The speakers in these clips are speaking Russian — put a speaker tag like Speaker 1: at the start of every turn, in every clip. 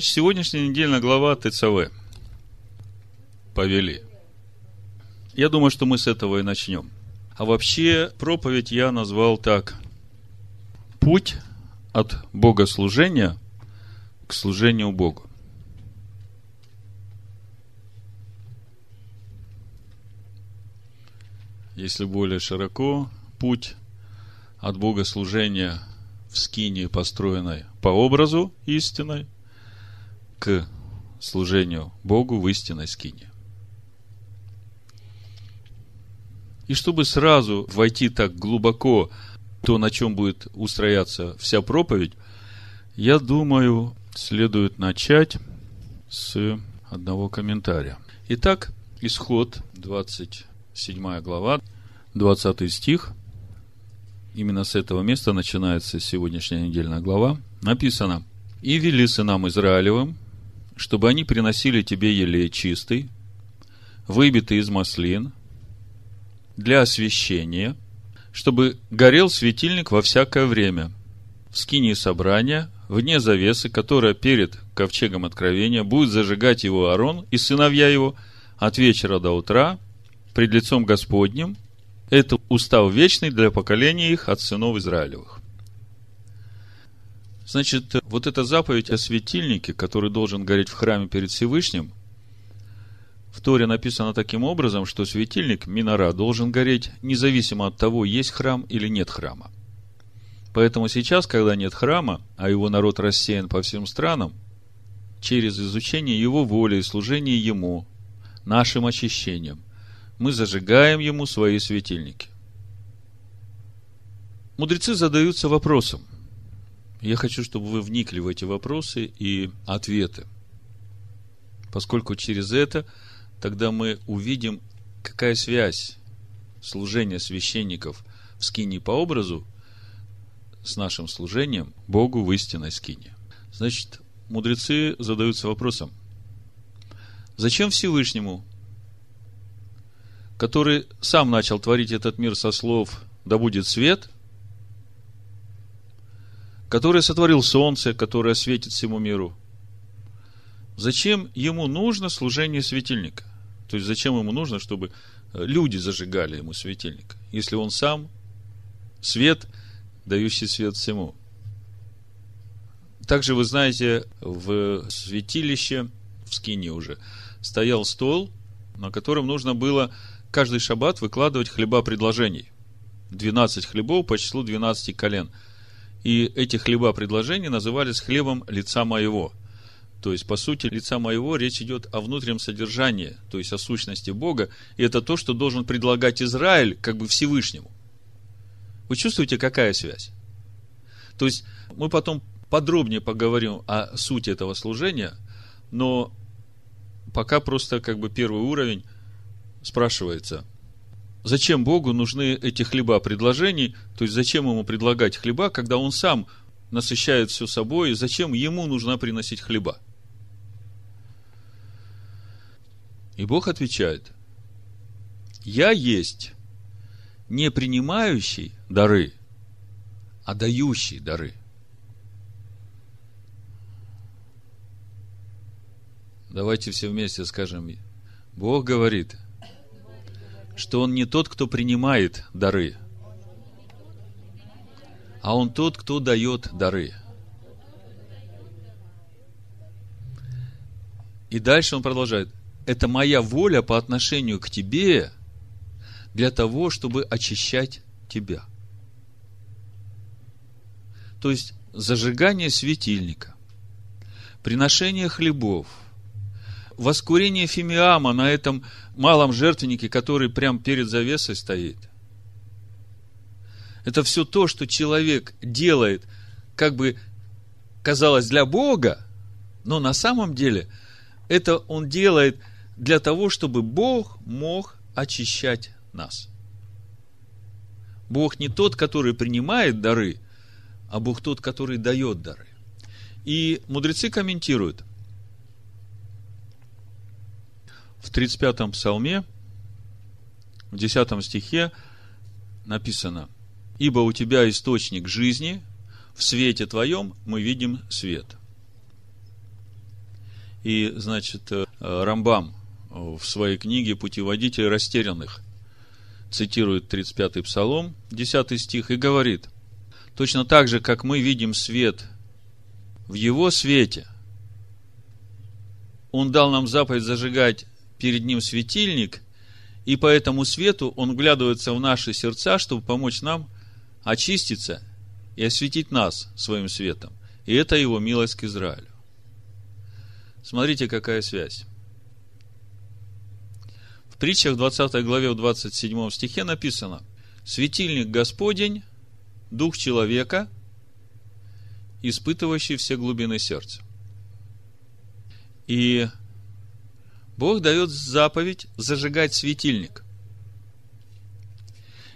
Speaker 1: Сегодняшняя недельная глава ТЦВ. Повели. Я думаю, что мы с этого и начнем. А вообще, проповедь я назвал так. Путь от богослужения к служению Богу. Если более широко, путь от богослужения в скинии, построенной по образу истинной, к служению Богу в истинной скине. И чтобы сразу войти так глубоко то, на чем будет устрояться вся проповедь, я думаю, следует начать с одного комментария. Итак, исход, 27 глава, 20 стих. Именно с этого места начинается сегодняшняя недельная глава. Написано, «И вели сынам Израилевым, чтобы они приносили тебе елей чистый, выбитый из маслин, для освящения, чтобы горел светильник во всякое время, в скинии собрания, вне завесы, которая перед ковчегом откровения будет зажигать его Арон и сыновья его от вечера до утра пред лицом Господним. Это устав вечный для поколения их от сынов Израилевых. Значит, вот эта заповедь о светильнике, который должен гореть в храме перед Всевышним, в Торе написано таким образом, что светильник Минора должен гореть независимо от того, есть храм или нет храма. Поэтому сейчас, когда нет храма, а его народ рассеян по всем странам, через изучение его воли и служение ему, нашим очищением, мы зажигаем ему свои светильники. Мудрецы задаются вопросом – я хочу, чтобы вы вникли в эти вопросы и ответы. Поскольку через это тогда мы увидим, какая связь служения священников в скине по образу с нашим служением Богу в истинной скине. Значит, мудрецы задаются вопросом, зачем Всевышнему, который сам начал творить этот мир со слов «да будет свет», который сотворил солнце, которое светит всему миру. Зачем ему нужно служение светильника? То есть, зачем ему нужно, чтобы э, люди зажигали ему светильник, если он сам свет, дающий свет всему? Также вы знаете, в святилище, в скине уже, стоял стол, на котором нужно было каждый шаббат выкладывать хлеба предложений. 12 хлебов по числу 12 колен – и эти хлеба предложения назывались хлебом лица моего. То есть, по сути, лица моего речь идет о внутреннем содержании, то есть о сущности Бога. И это то, что должен предлагать Израиль как бы Всевышнему. Вы чувствуете, какая связь? То есть, мы потом подробнее поговорим о сути этого служения, но пока просто как бы первый уровень спрашивается – Зачем Богу нужны эти хлеба предложений? То есть, зачем ему предлагать хлеба, когда он сам насыщает все собой? Зачем ему нужно приносить хлеба? И Бог отвечает, я есть не принимающий дары, а дающий дары. Давайте все вместе скажем, Бог говорит – что он не тот, кто принимает дары, а он тот, кто дает дары. И дальше он продолжает. Это моя воля по отношению к тебе для того, чтобы очищать тебя. То есть, зажигание светильника, приношение хлебов – воскурение фимиама на этом малом жертвеннике, который прямо перед завесой стоит. Это все то, что человек делает, как бы казалось для Бога, но на самом деле это он делает для того, чтобы Бог мог очищать нас. Бог не тот, который принимает дары, а Бог тот, который дает дары. И мудрецы комментируют, в 35-м псалме, в 10 стихе написано, «Ибо у тебя источник жизни, в свете твоем мы видим свет». И, значит, э, Рамбам в своей книге «Путеводитель растерянных» цитирует 35-й Псалом, 10 стих, и говорит, точно так же, как мы видим свет в его свете, он дал нам заповедь зажигать перед ним светильник, и по этому свету он вглядывается в наши сердца, чтобы помочь нам очиститься и осветить нас своим светом. И это его милость к Израилю. Смотрите, какая связь. В притчах 20 главе в 27 стихе написано «Светильник Господень, Дух человека, испытывающий все глубины сердца». И Бог дает заповедь зажигать светильник.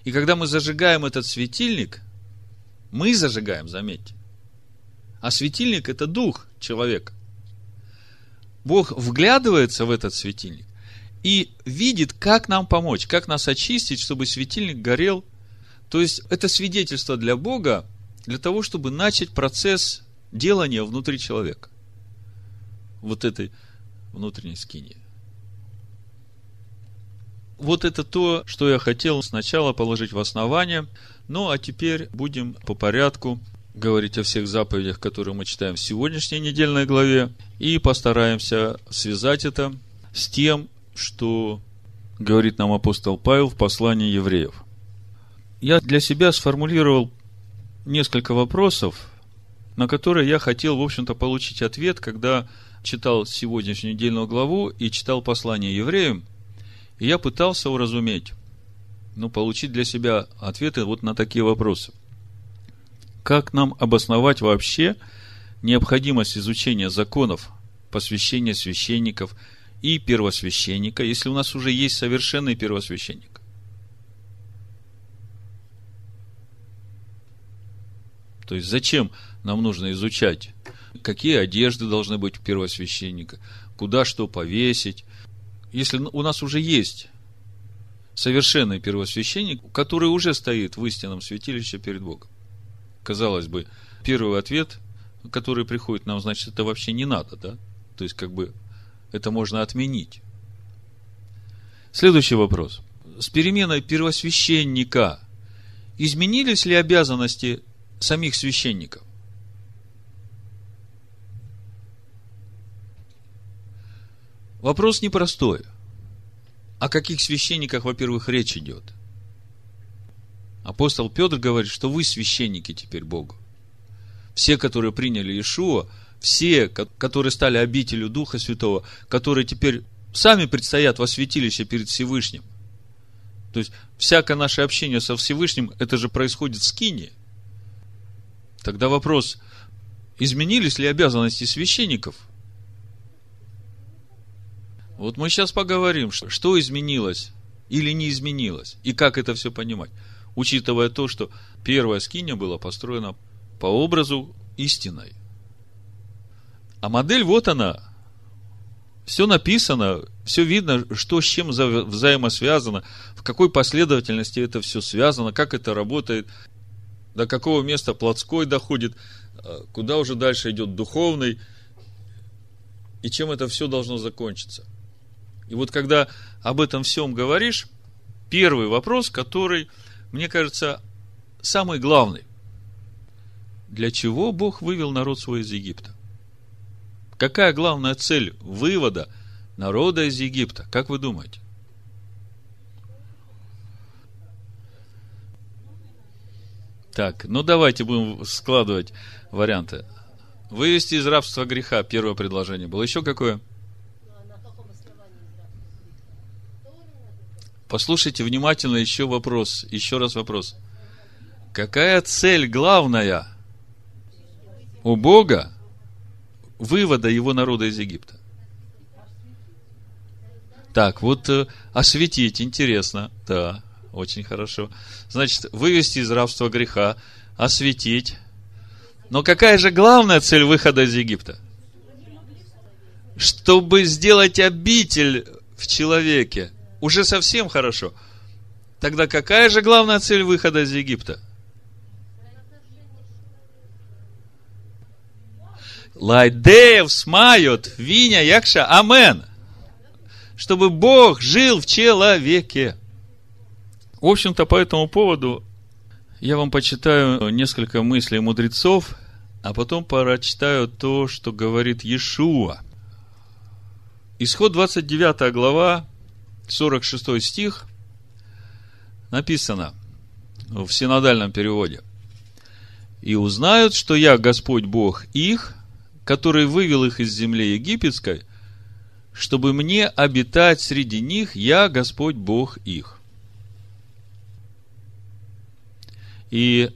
Speaker 1: И когда мы зажигаем этот светильник, мы зажигаем, заметьте. А светильник – это дух человека. Бог вглядывается в этот светильник и видит, как нам помочь, как нас очистить, чтобы светильник горел. То есть, это свидетельство для Бога, для того, чтобы начать процесс делания внутри человека. Вот этой внутренней скинии вот это то, что я хотел сначала положить в основание. Ну, а теперь будем по порядку говорить о всех заповедях, которые мы читаем в сегодняшней недельной главе, и постараемся связать это с тем, что говорит нам апостол Павел в послании евреев. Я для себя сформулировал несколько вопросов, на которые я хотел, в общем-то, получить ответ, когда читал сегодняшнюю недельную главу и читал послание евреям. И я пытался уразуметь, ну, получить для себя ответы вот на такие вопросы. Как нам обосновать вообще необходимость изучения законов посвящения священников и первосвященника, если у нас уже есть совершенный первосвященник? То есть, зачем нам нужно изучать, какие одежды должны быть у первосвященника, куда что повесить, если у нас уже есть совершенный первосвященник, который уже стоит в истинном святилище перед Богом. Казалось бы, первый ответ, который приходит нам, значит, это вообще не надо, да? То есть, как бы, это можно отменить. Следующий вопрос. С переменой первосвященника изменились ли обязанности самих священников? Вопрос непростой. О каких священниках, во-первых, речь идет? Апостол Петр говорит, что вы священники теперь Богу. Все, которые приняли Иешуа, все, которые стали обителю Духа Святого, которые теперь сами предстоят во святилище перед Всевышним. То есть, всякое наше общение со Всевышним, это же происходит в скине. Тогда вопрос, изменились ли обязанности священников – вот мы сейчас поговорим, что, что изменилось или не изменилось, и как это все понимать, учитывая то, что первая скиня была построена по образу истиной. А модель вот она. Все написано, все видно, что с чем взаимосвязано, в какой последовательности это все связано, как это работает, до какого места плотской доходит, а куда уже дальше идет духовный, и чем это все должно закончиться. И вот когда об этом всем говоришь, первый вопрос, который, мне кажется, самый главный. Для чего Бог вывел народ свой из Египта? Какая главная цель вывода народа из Египта? Как вы думаете? Так, ну давайте будем складывать варианты. Вывести из рабства греха, первое предложение было. Еще какое? – Послушайте внимательно еще вопрос, еще раз вопрос. Какая цель главная у Бога вывода его народа из Египта? Так, вот э, осветить, интересно. Да, очень хорошо. Значит, вывести из рабства греха, осветить. Но какая же главная цель выхода из Египта? Чтобы сделать обитель в человеке – уже совсем хорошо. Тогда какая же главная цель выхода из Египта? Лайдеев смают, виня якша, амен. Чтобы Бог жил в человеке. В общем-то, по этому поводу я вам почитаю несколько мыслей мудрецов, а потом прочитаю то, что говорит Иешуа. Исход 29 глава, 46 стих, написано в синодальном переводе. «И узнают, что я Господь Бог их, который вывел их из земли египетской, чтобы мне обитать среди них, я Господь Бог их». И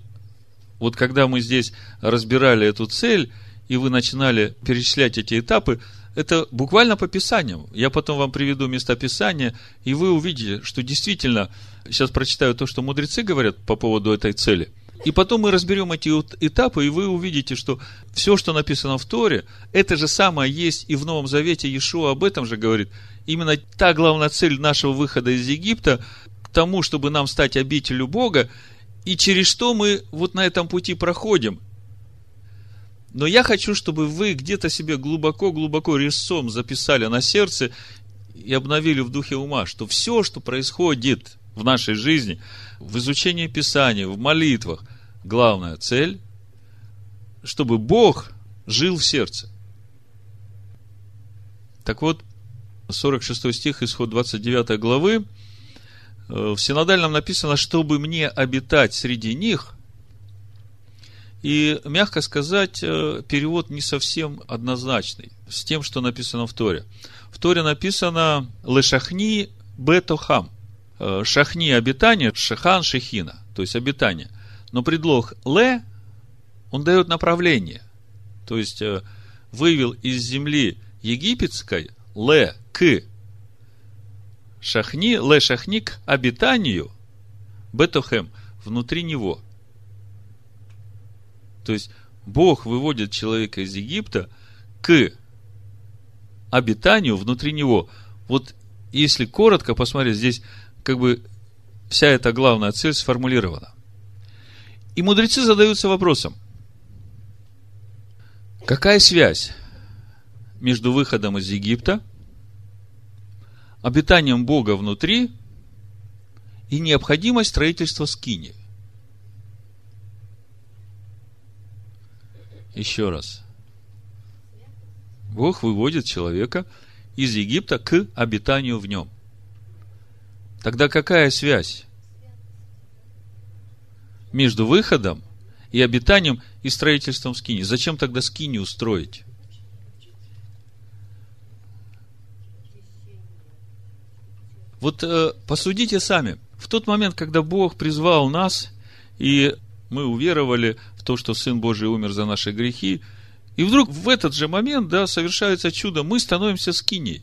Speaker 1: вот когда мы здесь разбирали эту цель, и вы начинали перечислять эти этапы, это буквально по Писаниям. Я потом вам приведу места Писания, и вы увидите, что действительно, сейчас прочитаю то, что мудрецы говорят по поводу этой цели. И потом мы разберем эти этапы, и вы увидите, что все, что написано в Торе, это же самое есть и в Новом Завете. Иешуа об этом же говорит. Именно та главная цель нашего выхода из Египта к тому, чтобы нам стать обителю Бога, и через что мы вот на этом пути проходим. Но я хочу, чтобы вы где-то себе глубоко-глубоко резцом записали на сердце и обновили в духе ума, что все, что происходит в нашей жизни, в изучении Писания, в молитвах, главная цель, чтобы Бог жил в сердце. Так вот, 46 стих, исход 29 главы, э, в синодальном написано, чтобы мне обитать среди них, и, мягко сказать, э, перевод не совсем однозначный с тем, что написано в Торе. В Торе написано «Лешахни бетохам». Э, шахни – обитание, шахан – шехина, то есть обитание. Но предлог «ле» он дает направление. То есть, э, вывел из земли египетской «ле» к шахни, «ле шахни» к обитанию бетохем, внутри него – то есть, Бог выводит человека из Египта к обитанию внутри него. Вот если коротко посмотреть, здесь как бы вся эта главная цель сформулирована. И мудрецы задаются вопросом, какая связь между выходом из Египта, обитанием Бога внутри и необходимость строительства скини – Еще раз. Бог выводит человека из Египта к обитанию в нем. Тогда какая связь между выходом и обитанием и строительством скини? Зачем тогда скини устроить? Вот э, посудите сами. В тот момент, когда Бог призвал нас, и мы уверовали то, что Сын Божий умер за наши грехи. И вдруг в этот же момент, да, совершается чудо, мы становимся скиней.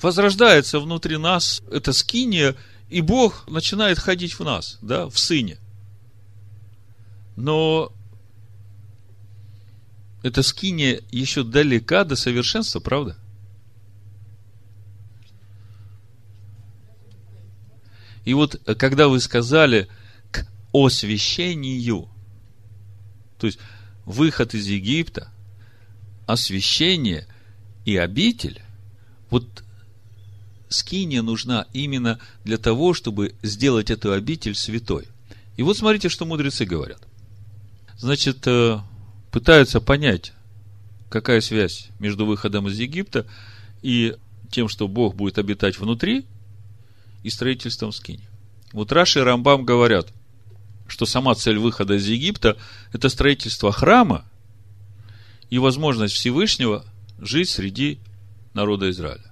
Speaker 1: Возрождается внутри нас эта скиния, и Бог начинает ходить в нас, да, в Сыне. Но эта скиния еще далека до совершенства, правда? И вот, когда вы сказали, освящению. То есть, выход из Египта, освящение и обитель, вот скиния нужна именно для того, чтобы сделать эту обитель святой. И вот смотрите, что мудрецы говорят. Значит, э, пытаются понять, какая связь между выходом из Египта и тем, что Бог будет обитать внутри, и строительством скини. Вот Раши и Рамбам говорят, что сама цель выхода из Египта – это строительство храма и возможность Всевышнего жить среди народа Израиля.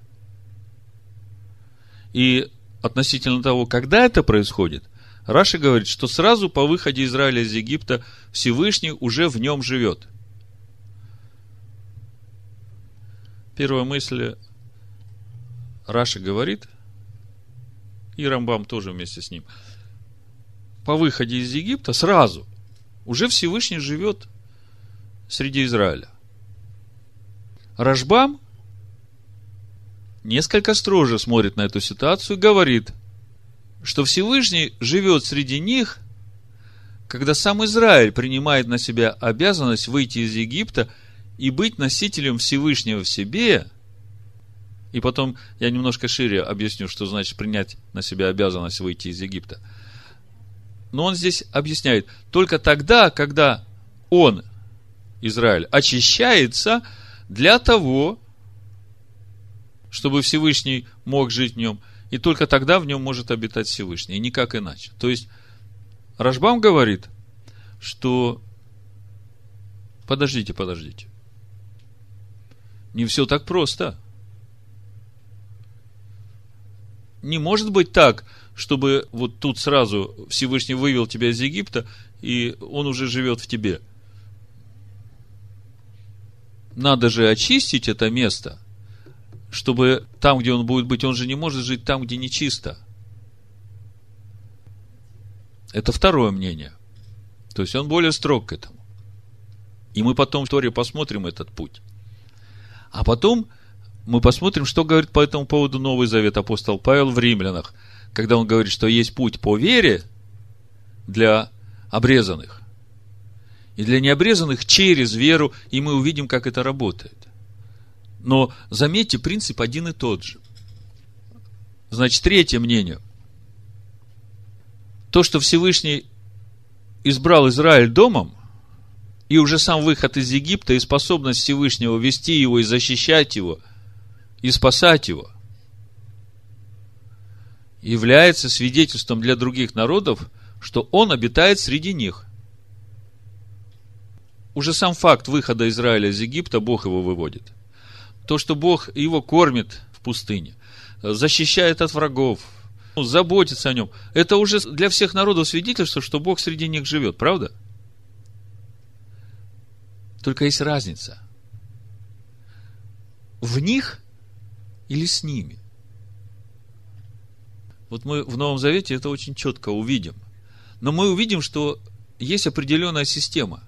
Speaker 1: И относительно того, когда это происходит, Раши говорит, что сразу по выходе Израиля из Египта Всевышний уже в нем живет. Первая мысль Раши говорит, и Рамбам тоже вместе с ним – по выходе из Египта сразу уже Всевышний живет среди Израиля. Рашбам несколько строже смотрит на эту ситуацию и говорит, что Всевышний живет среди них когда сам Израиль принимает на себя обязанность выйти из Египта и быть носителем Всевышнего в себе, и потом я немножко шире объясню, что значит принять на себя обязанность выйти из Египта. Но он здесь объясняет, только тогда, когда он, Израиль, очищается для того, чтобы Всевышний мог жить в нем, и только тогда в нем может обитать Всевышний, и никак иначе. То есть, Рашбам говорит, что подождите, подождите. Не все так просто. Не может быть так, чтобы вот тут сразу Всевышний вывел тебя из Египта, и он уже живет в тебе. Надо же очистить это место, чтобы там, где он будет быть, он же не может жить там, где нечисто. Это второе мнение. То есть он более строг к этому. И мы потом в Торе посмотрим этот путь. А потом мы посмотрим, что говорит по этому поводу Новый Завет апостол Павел в Римлянах, когда он говорит, что есть путь по вере для обрезанных. И для необрезанных через веру, и мы увидим, как это работает. Но заметьте, принцип один и тот же. Значит, третье мнение. То, что Всевышний избрал Израиль домом, и уже сам выход из Египта и способность Всевышнего вести его и защищать его, и спасать его, является свидетельством для других народов, что он обитает среди них. Уже сам факт выхода Израиля из Египта, Бог его выводит. То, что Бог его кормит в пустыне, защищает от врагов, заботится о нем, это уже для всех народов свидетельство, что Бог среди них живет, правда? Только есть разница. В них или с ними? Вот мы в Новом Завете это очень четко увидим. Но мы увидим, что есть определенная система.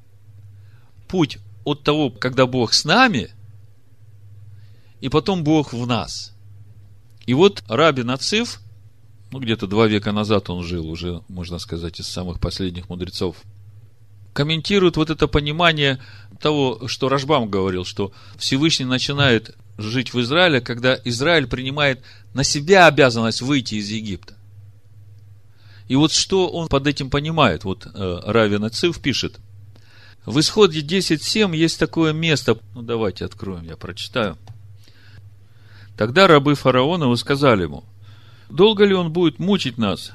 Speaker 1: Путь от того, когда Бог с нами, и потом Бог в нас. И вот Раби Нацив, ну, где-то два века назад он жил, уже, можно сказать, из самых последних мудрецов, комментирует вот это понимание того, что Рашбам говорил, что Всевышний начинает жить в Израиле, когда Израиль принимает на себя обязанность выйти из Египта. И вот что он под этим понимает, вот э, Равин Цив пишет. В исходе 10.7 есть такое место, ну давайте откроем, я прочитаю. Тогда рабы фараона сказали ему, долго ли он будет мучить нас?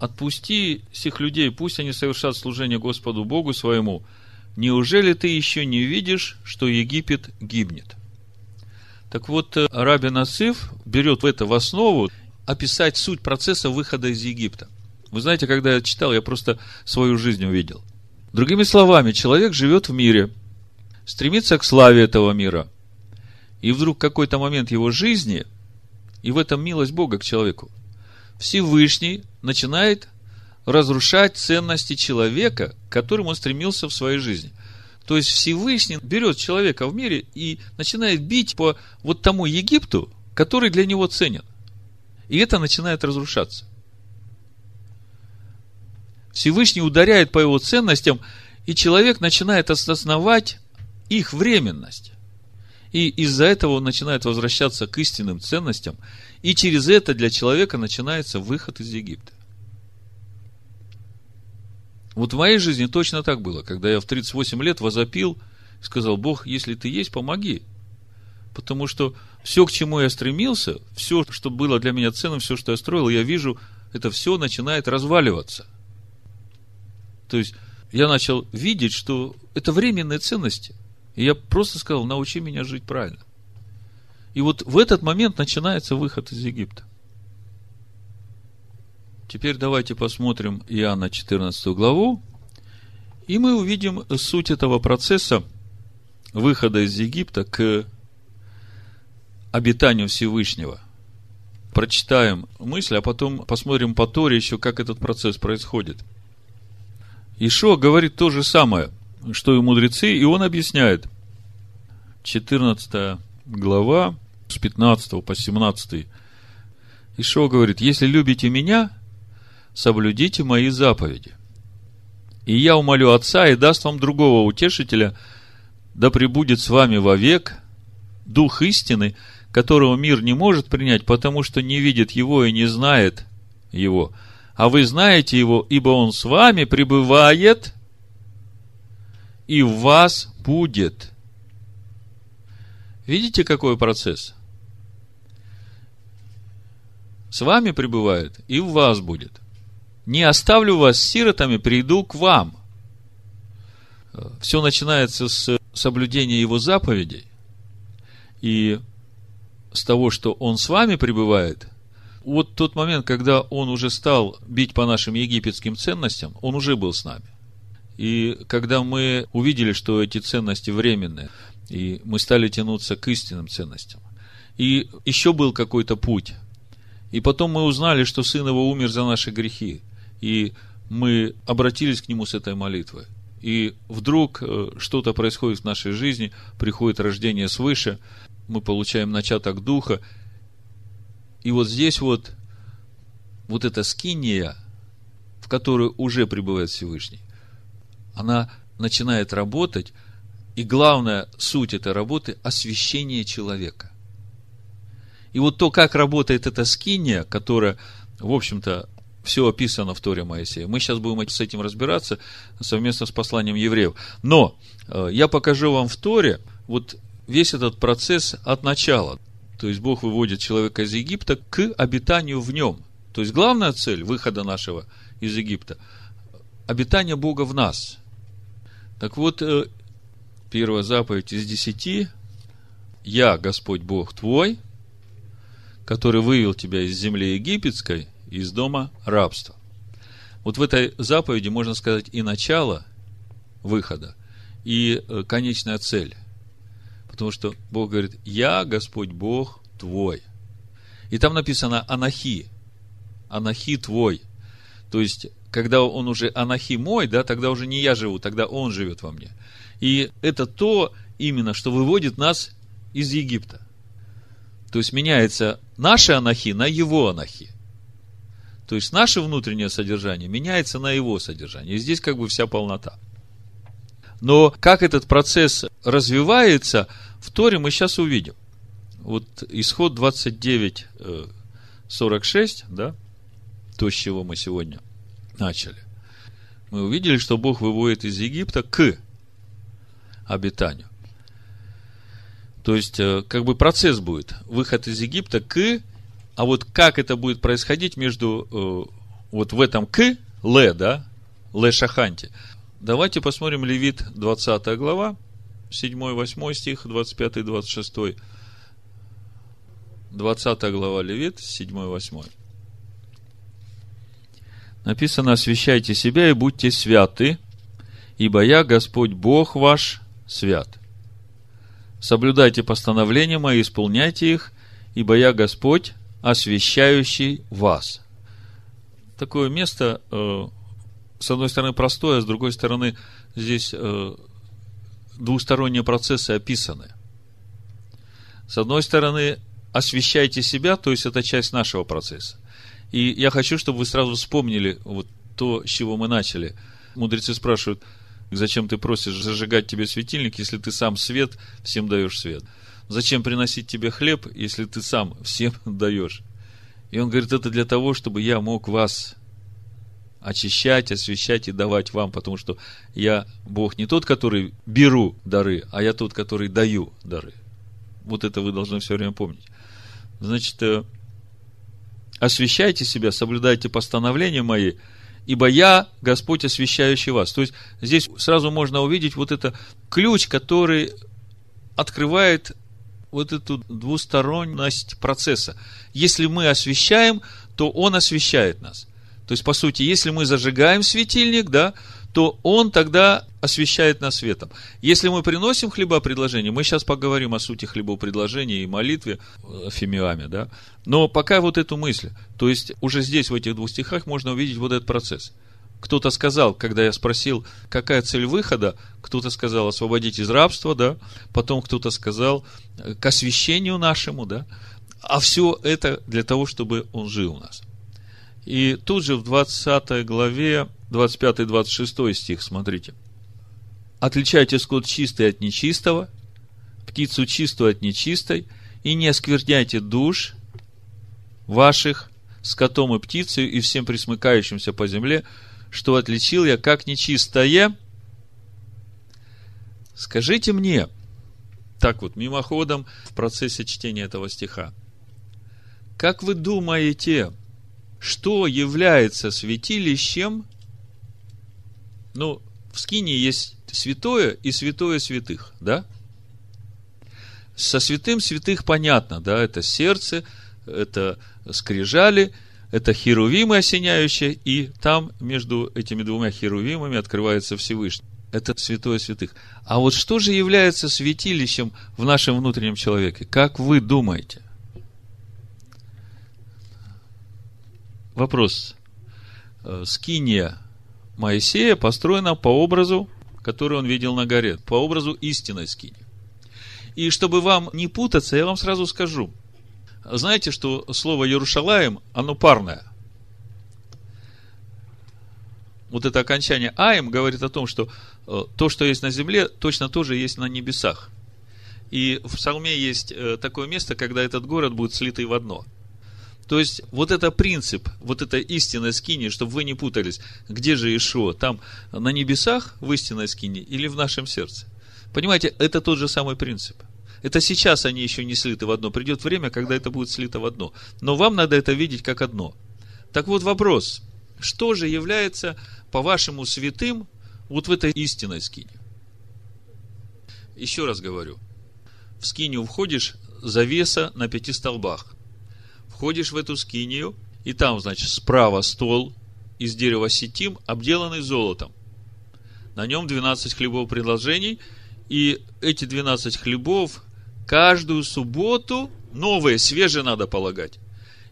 Speaker 1: Отпусти всех людей, пусть они совершат служение Господу Богу своему. Неужели ты еще не видишь, что Египет гибнет? Так вот, э, Раби Насыф берет в это в основу описать суть процесса выхода из Египта. Вы знаете, когда я читал, я просто свою жизнь увидел. Другими словами, человек живет в мире, стремится к славе этого мира. И вдруг какой-то момент его жизни, и в этом милость Бога к человеку, Всевышний начинает разрушать ценности человека, к которым он стремился в своей жизни – то есть Всевышний берет человека в мире и начинает бить по вот тому Египту, который для него ценен. И это начинает разрушаться. Всевышний ударяет по его ценностям, и человек начинает осознавать их временность. И из-за этого он начинает возвращаться к истинным ценностям, и через это для человека начинается выход из Египта. Вот в моей жизни точно так было, когда я в 38 лет возопил, сказал, Бог, если ты есть, помоги. Потому что все, к чему я стремился, все, что было для меня ценным, все, что я строил, я вижу, это все начинает разваливаться. То есть, я начал видеть, что это временные ценности. И я просто сказал, научи меня жить правильно. И вот в этот момент начинается выход из Египта. Теперь давайте посмотрим Иоанна 14 главу, и мы увидим суть этого процесса выхода из Египта к обитанию Всевышнего. Прочитаем мысль, а потом посмотрим по Торе еще, как этот процесс происходит. Ишо говорит то же самое, что и мудрецы, и он объясняет. 14 глава, с 15 по 17. Ишо говорит, если любите меня, соблюдите мои заповеди. И я умолю Отца и даст вам другого утешителя, да пребудет с вами вовек Дух истины, которого мир не может принять, потому что не видит его и не знает его. А вы знаете его, ибо он с вами пребывает и в вас будет. Видите, какой процесс? С вами пребывает и в вас будет. Не оставлю вас сиротами, приду к вам. Все начинается с соблюдения его заповедей. И с того, что он с вами пребывает, вот тот момент, когда он уже стал бить по нашим египетским ценностям, он уже был с нами. И когда мы увидели, что эти ценности временные, и мы стали тянуться к истинным ценностям, и еще был какой-то путь, и потом мы узнали, что Сын Его умер за наши грехи, и мы обратились к Нему с этой молитвой. И вдруг э, что-то происходит в нашей жизни, приходит рождение свыше, мы получаем начаток Духа, и вот здесь вот, вот эта скиния, в которую уже пребывает Всевышний, она начинает работать, и главная суть этой работы – освящение человека. И вот то, как работает эта скиния, которая, в общем-то, все описано в Торе Моисея. Мы сейчас будем с этим разбираться совместно с посланием евреев. Но э, я покажу вам в Торе вот весь этот процесс от начала. То есть Бог выводит человека из Египта к обитанию в нем. То есть главная цель выхода нашего из Египта – обитание Бога в нас. Так вот, э, первая заповедь из десяти – «Я, Господь Бог твой, который вывел тебя из земли египетской, из дома рабства». Вот в этой заповеди можно сказать и начало выхода, и э, конечная цель. Потому что Бог говорит, я Господь Бог твой. И там написано Анахи. Анахи твой. То есть, когда он уже Анахи мой, да, тогда уже не я живу, тогда он живет во мне. И это то именно, что выводит нас из Египта. То есть меняется наши анахи на его анахи. То есть наше внутреннее содержание меняется на его содержание. И здесь как бы вся полнота. Но как этот процесс развивается, в Торе мы сейчас увидим. Вот исход 29, 46, э, да, то, с чего мы сегодня начали. Мы увидели, что Бог выводит из Египта к обитанию. То есть, э, как бы процесс будет. Выход из Египта к, а вот как это будет происходить между э, вот в этом к, ле, да, ле шаханте. Давайте посмотрим Левит 20 глава, 7-8 стих, 25-26. 20 глава Левит, 7-8. Написано, освящайте себя и будьте святы, ибо я, Господь Бог ваш, свят. Соблюдайте постановления мои, исполняйте их, ибо я Господь, освящающий вас. Такое место, э, с одной стороны, простое, с другой стороны, здесь э, двусторонние процессы описаны. С одной стороны, освещайте себя, то есть это часть нашего процесса. И я хочу, чтобы вы сразу вспомнили вот то, с чего мы начали. Мудрецы спрашивают, Зачем ты просишь зажигать тебе светильник, если ты сам свет всем даешь свет? Зачем приносить тебе хлеб, если ты сам всем даешь? И он говорит, это для того, чтобы я мог вас очищать, освещать и давать вам, потому что я Бог не тот, который беру дары, а я тот, который даю дары. Вот это вы должны все время помнить. Значит, э, освещайте себя, соблюдайте постановления мои – ибо я Господь, освящающий вас. То есть, здесь сразу можно увидеть вот это ключ, который открывает вот эту двусторонность процесса. Если мы освещаем, то Он освещает нас. То есть, по сути, если мы зажигаем светильник, да, то он тогда освещает нас светом. Если мы приносим хлебопредложение, мы сейчас поговорим о сути хлебопредложения и молитве э, фимиаме, да, но пока вот эту мысль, то есть уже здесь, в этих двух стихах, можно увидеть вот этот процесс. Кто-то сказал, когда я спросил, какая цель выхода, кто-то сказал освободить из рабства, да, потом кто-то сказал э, к освящению нашему, да, а все это для того, чтобы он жил у нас. И тут же в 20 главе, 25-26 стих, смотрите. Отличайте скот чистый от нечистого, птицу чистую от нечистой, и не оскверняйте душ ваших скотом и птицей и всем присмыкающимся по земле, что отличил я как нечистое. Скажите мне, так вот, мимоходом в процессе чтения этого стиха, как вы думаете, что является святилищем? Ну, в скине есть святое и святое святых, да? Со святым святых понятно, да, это сердце, это скрижали, это херувимы осеняющие, и там между этими двумя херувимами открывается Всевышний. Это святое святых. А вот что же является святилищем в нашем внутреннем человеке? Как вы думаете? Вопрос. Э, скиния Моисея построена по образу, который он видел на горе, по образу истинной скини. И чтобы вам не путаться, я вам сразу скажу. Знаете, что слово Иерушалаем, оно парное. Вот это окончание Аем говорит о том, что э, то, что есть на земле, точно тоже есть на небесах. И в Псалме есть э, такое место, когда этот город будет слитый в одно – то есть, вот это принцип, вот это истинная скини, чтобы вы не путались, где же Ишуа, там на небесах в истинной скине или в нашем сердце. Понимаете, это тот же самый принцип. Это сейчас они еще не слиты в одно. Придет время, когда это будет слито в одно. Но вам надо это видеть как одно. Так вот вопрос. Что же является, по-вашему, святым вот в этой истинной скине? Еще раз говорю. В скинию входишь завеса на пяти столбах входишь в эту скинию, и там, значит, справа стол из дерева сетим, обделанный золотом. На нем 12 хлебов предложений, и эти 12 хлебов каждую субботу новые, свежие надо полагать.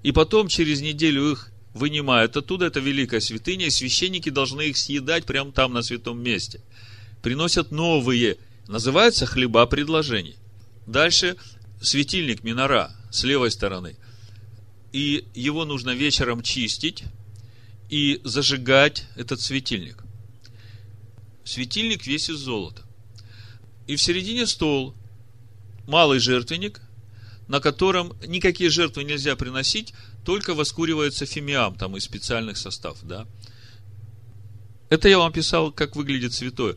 Speaker 1: И потом через неделю их вынимают оттуда, это великая святыня, и священники должны их съедать прямо там, на святом месте. Приносят новые, называются хлеба предложений. Дальше светильник минора с левой стороны и его нужно вечером чистить и зажигать этот светильник. Светильник весь из золота. И в середине стол, малый жертвенник, на котором никакие жертвы нельзя приносить, только воскуривается фимиам, там из специальных составов, да. Это я вам писал, как выглядит святое.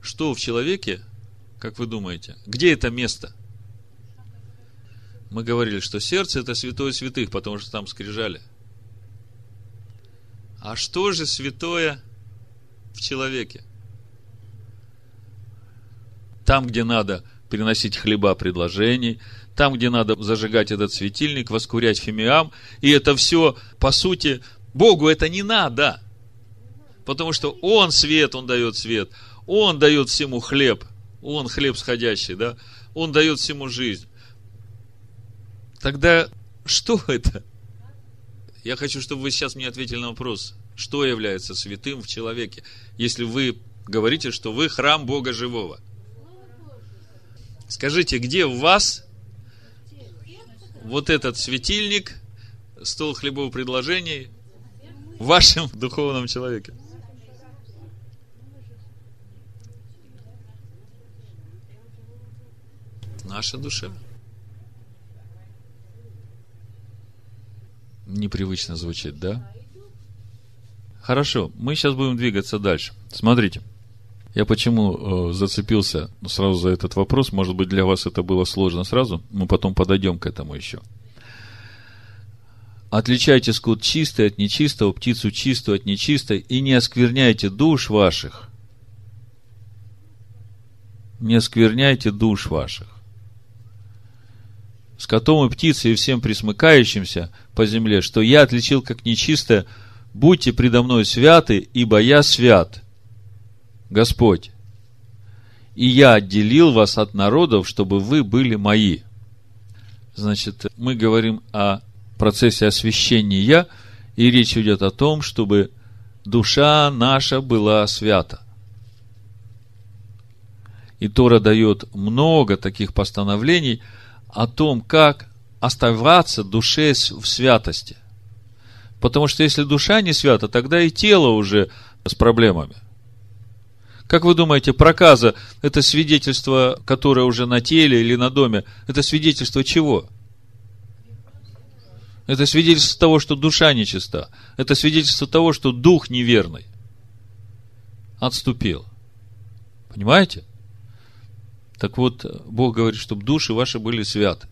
Speaker 1: Что в человеке, как вы думаете, где это место – мы говорили, что сердце это святое святых, потому что там скрижали. А что же святое в человеке? Там, где надо приносить хлеба предложений, там, где надо зажигать этот светильник, воскурять фимиам, и это все, по сути, Богу это не надо. Потому что Он свет, Он дает свет. Он дает всему хлеб. Он хлеб сходящий, да? Он дает всему жизнь. Тогда что это? Я хочу, чтобы вы сейчас мне ответили на вопрос, что является святым в человеке, если вы говорите, что вы храм Бога живого. Скажите, где в вас вот этот светильник, стол хлебов предложений в вашем духовном человеке? Наша душа. непривычно звучит, да? Хорошо, мы сейчас будем двигаться дальше. Смотрите, я почему э, зацепился сразу за этот вопрос, может быть, для вас это было сложно сразу, мы потом подойдем к этому еще. Отличайте скот чистый от нечистого, птицу чистую от нечистой, и не оскверняйте душ ваших. Не оскверняйте душ ваших скотом и птицей и всем присмыкающимся по земле, что я отличил как нечистое, будьте предо мной святы, ибо я свят, Господь. И я отделил вас от народов, чтобы вы были мои. Значит, мы говорим о процессе освящения, и речь идет о том, чтобы душа наша была свята. И Тора дает много таких постановлений – о том, как оставаться душе в святости. Потому что если душа не свята, тогда и тело уже с проблемами. Как вы думаете, проказа – это свидетельство, которое уже на теле или на доме, это свидетельство чего? Это свидетельство того, что душа нечиста. Это свидетельство того, что дух неверный. Отступил. Понимаете? Так вот, Бог говорит, чтобы души ваши были святы.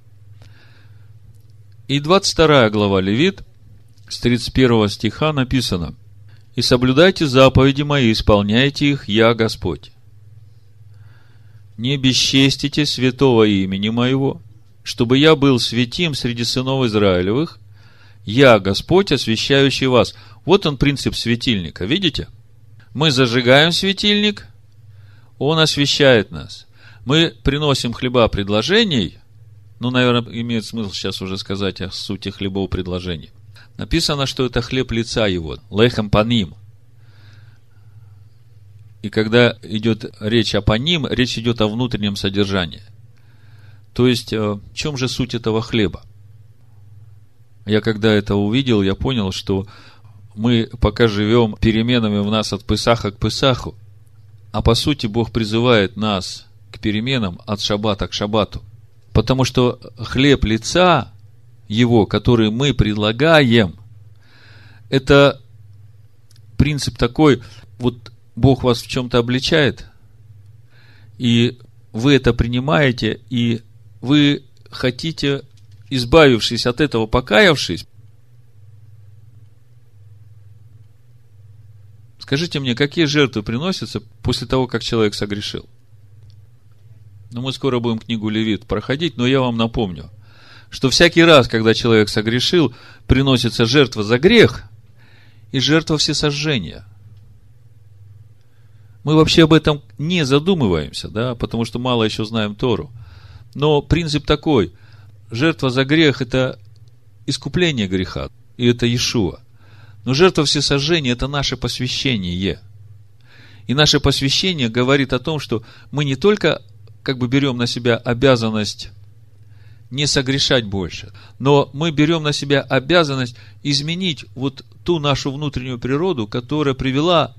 Speaker 1: И 22 глава Левит, с 31 стиха написано, «И соблюдайте заповеди мои, исполняйте их, я Господь. Не бесчестите святого имени моего, чтобы я был святим среди сынов Израилевых, я Господь, освящающий вас». Вот он принцип светильника, видите? Мы зажигаем светильник, он освещает нас. Мы приносим хлеба предложений, ну, наверное, имеет смысл сейчас уже сказать о сути хлебов предложений. Написано, что это хлеб лица его, лехем паним. И когда идет речь о паним, речь идет о внутреннем содержании. То есть, э, в чем же суть этого хлеба? Я когда это увидел, я понял, что мы пока живем переменами в нас от Песаха к Песаху, а по сути Бог призывает нас к переменам от шаббата к шаббату. Потому что хлеб лица его, который мы предлагаем, это принцип такой, вот Бог вас в чем-то обличает, и вы это принимаете, и вы хотите, избавившись от этого, покаявшись, Скажите мне, какие жертвы приносятся после того, как человек согрешил? Ну, мы скоро будем книгу Левит проходить, но я вам напомню, что всякий раз, когда человек согрешил, приносится жертва за грех и жертва всесожжения. Мы вообще об этом не задумываемся, да, потому что мало еще знаем Тору. Но принцип такой. Жертва за грех – это искупление греха, и это Иешуа. Но жертва всесожжения – это наше посвящение. И наше посвящение говорит о том, что мы не только как бы берем на себя обязанность не согрешать больше, но мы берем на себя обязанность изменить вот ту нашу внутреннюю природу, которая привела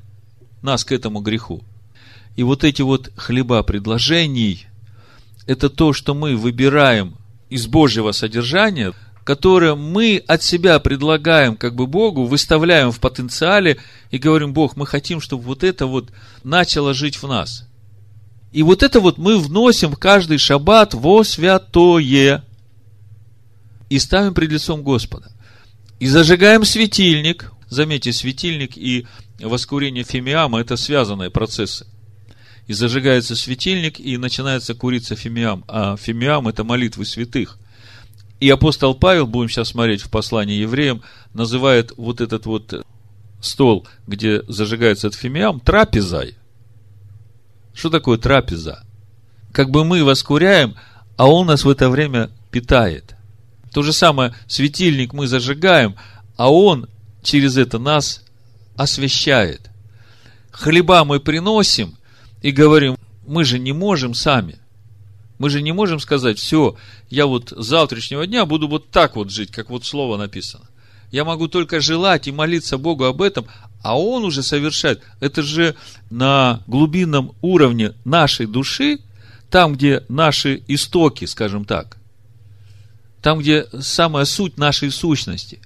Speaker 1: нас к этому греху. И вот эти вот хлеба предложений – это то, что мы выбираем из Божьего содержания – которое мы от себя предлагаем как бы Богу, выставляем в потенциале и говорим, Бог, мы хотим, чтобы вот это вот начало жить в нас. И вот это вот мы вносим в каждый шаббат во святое и ставим пред лицом Господа. И зажигаем светильник. Заметьте, светильник и воскурение фимиама – это связанные процессы. И зажигается светильник, и начинается куриться фимиам. А фимиам – это молитвы святых. И апостол Павел, будем сейчас смотреть в послании евреям, называет вот этот вот стол, где зажигается этот фимиам, трапезой. Что такое трапеза? Как бы мы воскуряем, а он нас в это время питает. То же самое, светильник мы зажигаем, а он через это нас освещает. Хлеба мы приносим и говорим, мы же не можем сами. Мы же не можем сказать, все, я вот с завтрашнего дня буду вот так вот жить, как вот слово написано. Я могу только желать и молиться Богу об этом, а Он уже совершает. Это же на глубинном уровне нашей души, там, где наши истоки, скажем так, там, где самая суть нашей сущности.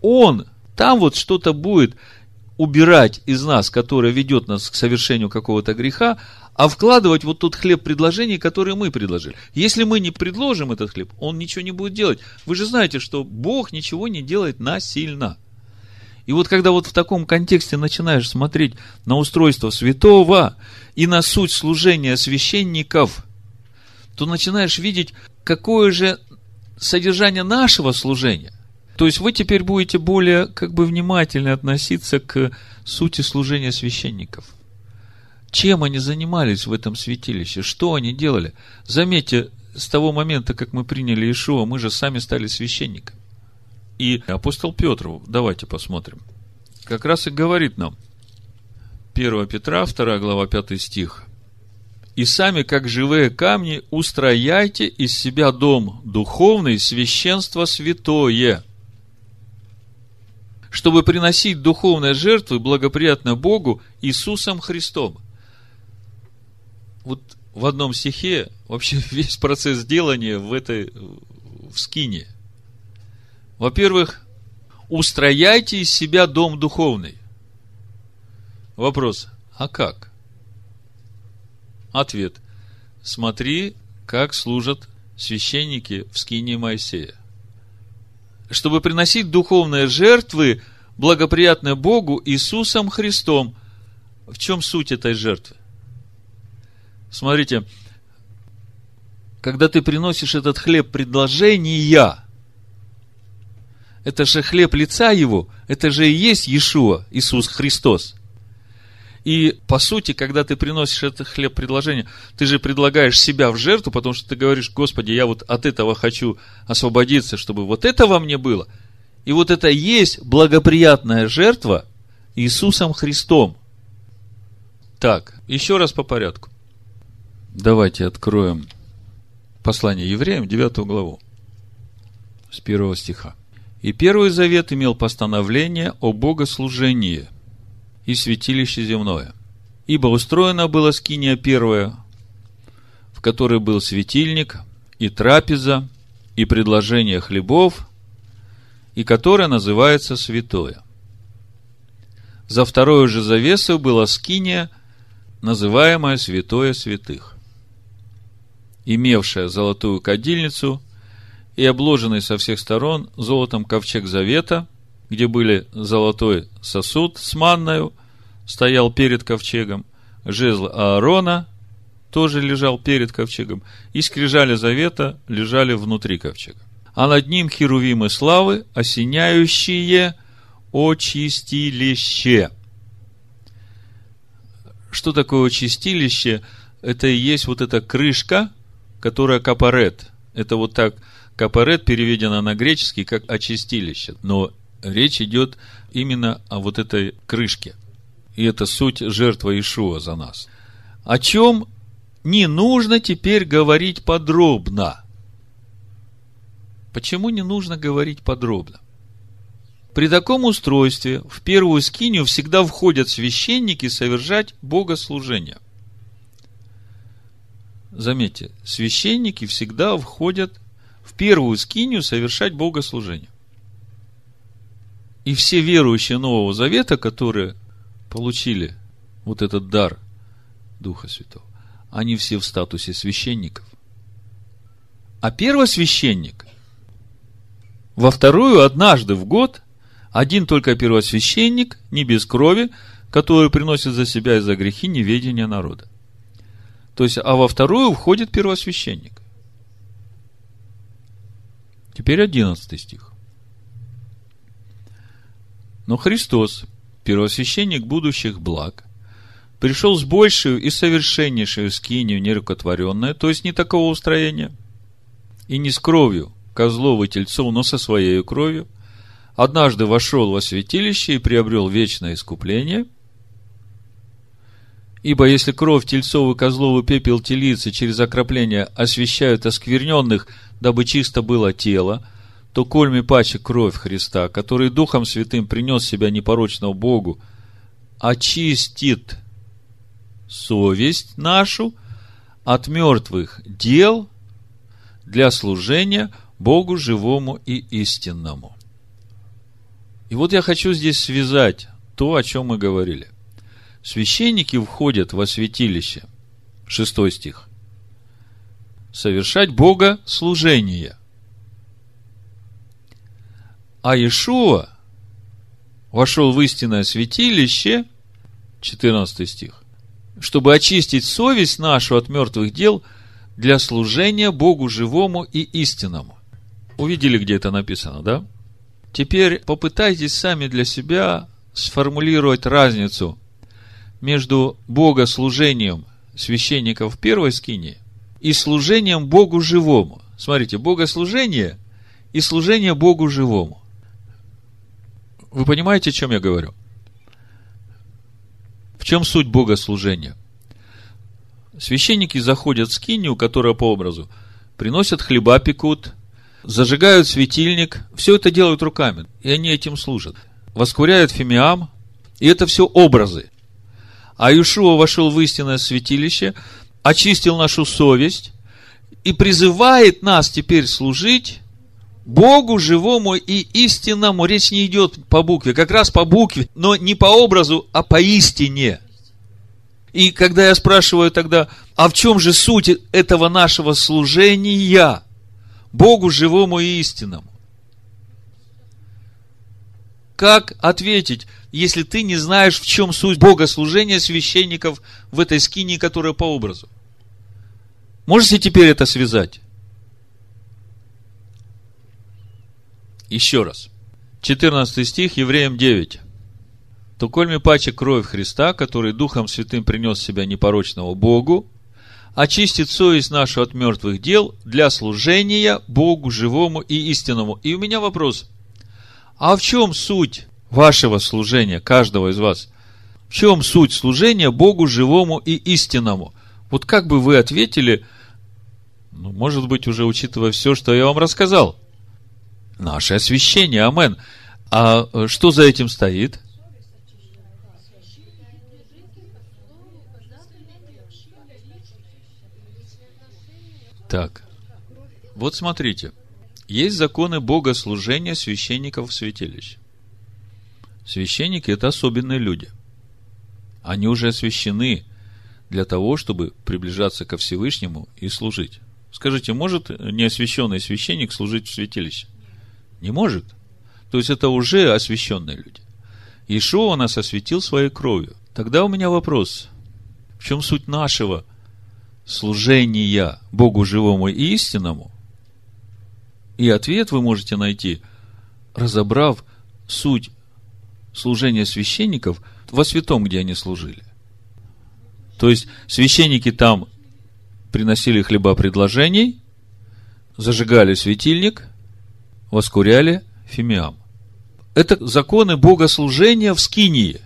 Speaker 1: Он там вот что-то будет убирать из нас, которое ведет нас к совершению какого-то греха, а вкладывать вот тот хлеб предложений, который мы предложили. Если мы не предложим этот хлеб, он ничего не будет делать. Вы же знаете, что Бог ничего не делает насильно. И вот когда вот в таком контексте начинаешь смотреть на устройство святого и на суть служения священников, то начинаешь видеть, какое же содержание нашего служения. То есть вы теперь будете более как бы внимательно относиться к сути служения священников – чем они занимались в этом святилище? Что они делали? Заметьте, с того момента, как мы приняли Иешуа, мы же сами стали священниками. И апостол Петр, давайте посмотрим, как раз и говорит нам, 1 Петра, 2 глава, 5 стих. «И сами, как живые камни, устрояйте из себя дом духовный, священство святое». чтобы приносить духовные жертвы благоприятно Богу Иисусом Христом. Вот в одном стихе вообще весь процесс делания в этой в скине. Во-первых, устрояйте из себя дом духовный. Вопрос, а как? Ответ. Смотри, как служат священники в скине Моисея. Чтобы приносить духовные жертвы, благоприятные Богу Иисусом Христом. В чем суть этой жертвы? Смотрите, когда ты приносишь этот хлеб предложения, это же хлеб лица его, это же и есть Иешуа, Иисус Христос. И, по сути, когда ты приносишь этот хлеб предложения, ты же предлагаешь себя в жертву, потому что ты говоришь, Господи, я вот от этого хочу освободиться, чтобы вот это во мне было. И вот это есть благоприятная жертва Иисусом Христом. Так, еще раз по порядку. Давайте откроем послание евреям, 9 главу, с первого стиха. И Первый Завет имел постановление о богослужении и святилище земное. Ибо устроена была скиния первая, в которой был светильник и трапеза, и предложение хлебов, и которая называется святое. За второй же завесой была скиния, называемая святое святых, имевшая золотую кадильницу и обложенный со всех сторон золотом ковчег завета, где были золотой сосуд с манною, стоял перед ковчегом, жезл Аарона тоже лежал перед ковчегом, и скрижали завета лежали внутри ковчега. А над ним херувимы славы, осеняющие очистилище. Что такое очистилище? Это и есть вот эта крышка, которая капарет. Это вот так, капарет переведено на греческий как очистилище. Но речь идет именно о вот этой крышке. И это суть жертва Ишуа за нас. О чем не нужно теперь говорить подробно. Почему не нужно говорить подробно? При таком устройстве в первую скинию всегда входят священники совершать богослужение. Заметьте, священники всегда входят в первую скинию совершать богослужение. И все верующие Нового Завета, которые получили вот этот дар Духа Святого, они все в статусе священников. А первосвященник во вторую однажды в год один только первосвященник, не без крови, который приносит за себя и за грехи неведения народа. То есть, а во вторую входит первосвященник. Теперь одиннадцатый стих. Но Христос, первосвященник будущих благ, пришел с большей и совершеннейшей скинию нерукотворенное, то есть не такого устроения, и не с кровью козлов и тельцов, но со своей кровью, однажды вошел во святилище и приобрел вечное искупление, Ибо если кровь тельцов и козлов и пепел телицы через окропление освящают оскверненных, дабы чисто было тело, то кольми паче кровь Христа, который Духом Святым принес себя непорочного Богу, очистит совесть нашу от мертвых дел для служения Богу живому и истинному. И вот я хочу здесь связать то, о чем мы говорили. Священники входят во святилище, шестой стих, совершать Бога служение – а Иешуа вошел в истинное святилище, 14 стих, чтобы очистить совесть нашу от мертвых дел для служения Богу живому и истинному. Увидели, где это написано, да? Теперь попытайтесь сами для себя сформулировать разницу между богослужением священников первой скини и служением Богу живому. Смотрите, богослужение и служение Богу живому. Вы понимаете, о чем я говорю? В чем суть богослужения? Священники заходят в скинию, которая по образу, приносят хлеба, пекут, зажигают светильник, все это делают руками, и они этим служат. воскуряет Фимиам, и это все образы. А Иешуа вошел в истинное святилище, очистил нашу совесть и призывает нас теперь служить Богу живому и истинному. Речь не идет по букве, как раз по букве, но не по образу, а по истине. И когда я спрашиваю тогда, а в чем же суть этого нашего служения Богу живому и истинному? Как ответить, если ты не знаешь, в чем суть богослужения священников в этой скине, которая по образу? Можете теперь это связать? Еще раз. 14 стих, Евреям 9. «То кольми паче кровь Христа, который Духом Святым принес себя непорочного Богу, очистит совесть нашу от мертвых дел для служения Богу живому и истинному». И у меня вопрос. А в чем суть вашего служения, каждого из вас? В чем суть служения Богу живому и истинному? Вот как бы вы ответили, ну, может быть, уже учитывая все, что я вам рассказал. Наше освящение, амен. А э, что за этим стоит? Так, вот смотрите. Есть законы богослужения священников в святилище. Священники – это особенные люди. Они уже освящены для того, чтобы приближаться ко Всевышнему и служить. Скажите, может неосвященный священник служить в святилище? Не может. То есть это уже освященные люди. Ишуа нас осветил своей кровью. Тогда у меня вопрос. В чем суть нашего служения Богу живому и истинному? И ответ вы можете найти, разобрав суть служения священников во святом, где они служили. То есть священники там приносили хлеба предложений, зажигали светильник, воскуряли фимиам. Это законы богослужения в Скинии.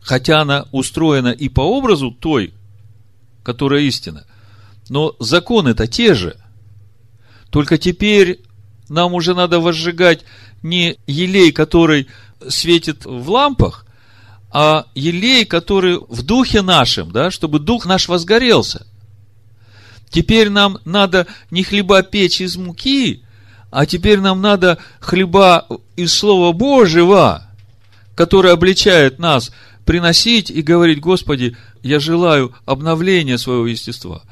Speaker 1: Хотя она устроена и по образу той, которая истина. Но законы-то те же. Только теперь нам уже надо возжигать не елей, который светит в лампах, а елей, который в духе нашем, да, чтобы дух наш возгорелся. Теперь нам надо не хлеба печь из муки, а теперь нам надо хлеба из Слова Божьего, которое обличает нас, приносить и говорить, Господи, я желаю обновления своего естества.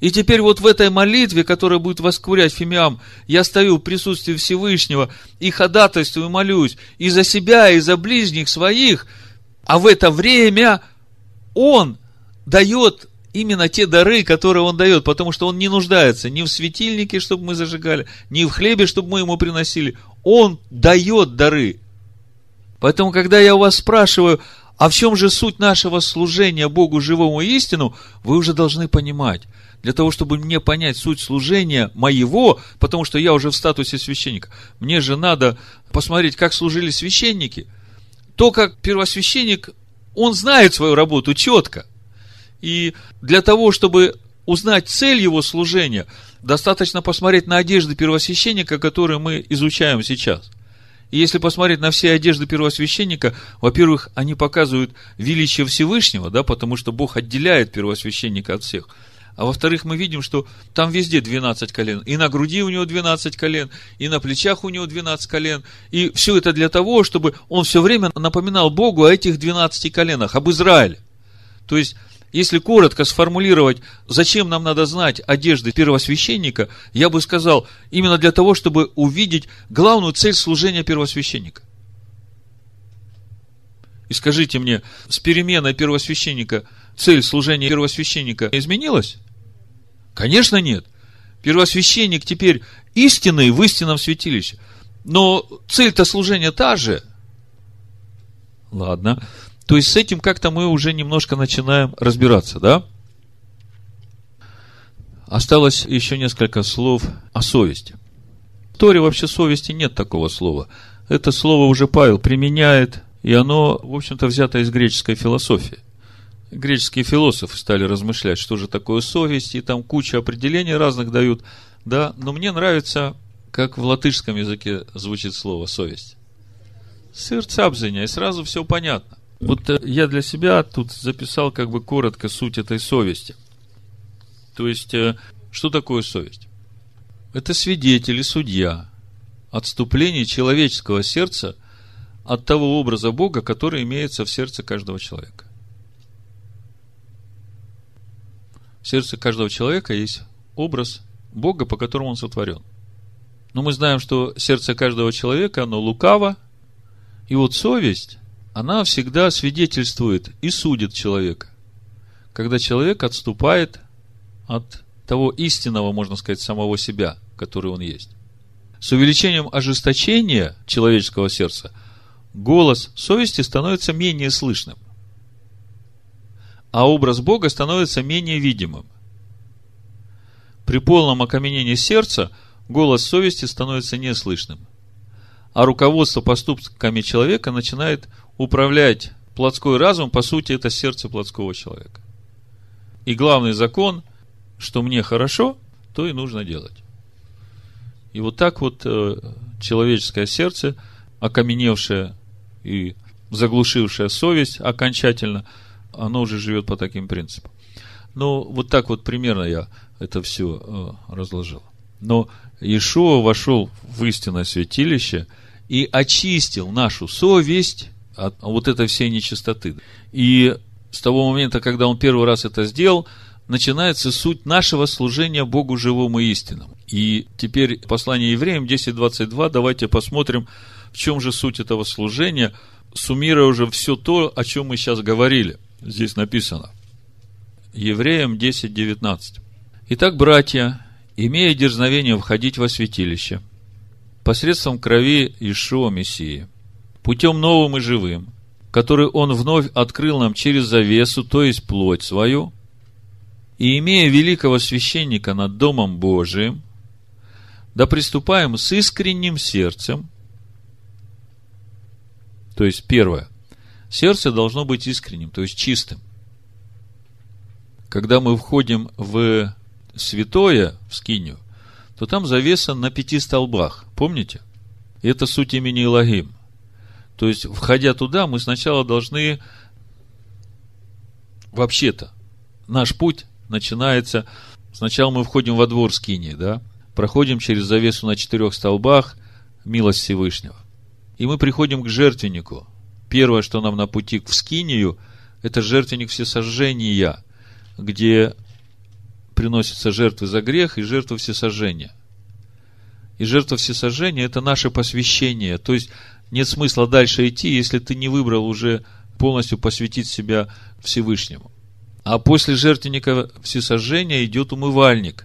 Speaker 1: И теперь вот в этой молитве, которая будет воскурять фимиам, я стою в присутствии Всевышнего и ходатайствую, молюсь и за себя, и за ближних своих, а в это время Он дает именно те дары, которые Он дает, потому что Он не нуждается ни в светильнике, чтобы мы зажигали, ни в хлебе, чтобы мы Ему приносили. Он дает дары. Поэтому, когда я у вас спрашиваю, а в чем же суть нашего служения Богу живому истину, вы уже должны понимать. Для того, чтобы мне понять суть служения моего, потому что я уже в статусе священника, мне же надо посмотреть, как служили священники. То, как первосвященник, он знает свою работу четко – и для того, чтобы узнать цель его служения, достаточно посмотреть на одежды первосвященника, которые мы изучаем сейчас. И если посмотреть на все одежды первосвященника, во-первых, они показывают величие Всевышнего, да, потому что Бог отделяет первосвященника от всех. А во-вторых, мы видим, что там везде 12 колен. И на груди у него 12 колен, и на плечах у него 12 колен. И все это для того, чтобы он все время напоминал Богу о этих 12 коленах, об Израиле. То есть, если коротко сформулировать, зачем нам надо знать одежды первосвященника, я бы сказал, именно для того, чтобы увидеть главную цель служения первосвященника. И скажите мне, с переменой первосвященника цель служения первосвященника изменилась? Конечно, нет. Первосвященник теперь истинный в истинном святилище. Но цель-то служения та же. Ладно. То есть с этим как-то мы уже немножко начинаем разбираться, да? Осталось еще несколько слов о совести. В Торе вообще совести нет такого слова. Это слово уже Павел применяет, и оно, в общем-то, взято из греческой философии. Греческие философы стали размышлять, что же такое совесть, и там куча определений разных дают, да, но мне нравится, как в латышском языке звучит слово совесть. Сердцабзения, и сразу все понятно. Вот э, я для себя тут записал как бы коротко суть этой совести. То есть, э, что такое совесть? Это свидетель и судья отступления человеческого сердца от того образа Бога, который имеется в сердце каждого человека. Сердце каждого человека есть образ Бога, по которому он сотворен. Но мы знаем, что сердце каждого человека, оно лукаво, и вот совесть, она всегда свидетельствует и судит человека, когда человек отступает от того истинного, можно сказать, самого себя, который он есть. С увеличением ожесточения человеческого сердца голос совести становится менее слышным, а образ Бога становится менее видимым. При полном окаменении сердца голос совести становится неслышным, а руководство поступками человека начинает управлять плотской разум, по сути, это сердце плотского человека. И главный закон, что мне хорошо, то и нужно делать. И вот так вот э, человеческое сердце, окаменевшее и заглушившее совесть окончательно, оно уже живет по таким принципам. Ну, вот так вот примерно я это все э, разложил. Но Иешуа вошел в истинное святилище и очистил нашу совесть от вот этой всей нечистоты. И с того момента, когда он первый раз это сделал, начинается суть нашего служения Богу живому и истинному. И теперь послание евреям 10.22, давайте посмотрим, в чем же суть этого служения, суммируя уже все то, о чем мы сейчас говорили. Здесь написано. Евреям 10.19. Итак, братья, имея дерзновение входить во святилище, посредством крови Ишуа Мессии, путем новым и живым, который Он вновь открыл нам через завесу, то есть плоть свою, и имея великого священника над Домом Божиим, да приступаем с искренним сердцем. То есть, первое, сердце должно быть искренним, то есть чистым. Когда мы входим в святое, в скинию, то там завеса на пяти столбах. Помните? Это суть имени Илогим. То есть, входя туда, мы сначала должны вообще-то наш путь начинается, сначала мы входим во двор скинии, да, проходим через завесу на четырех столбах, милость Всевышнего. И мы приходим к жертвеннику. Первое, что нам на пути к скинию, это жертвенник всесожжения, где приносятся жертвы за грех и жертвы всесожжения. И жертва всесожжения – это наше посвящение. То есть, нет смысла дальше идти, если ты не выбрал уже полностью посвятить себя Всевышнему. А после жертвенника всесожжения идет умывальник.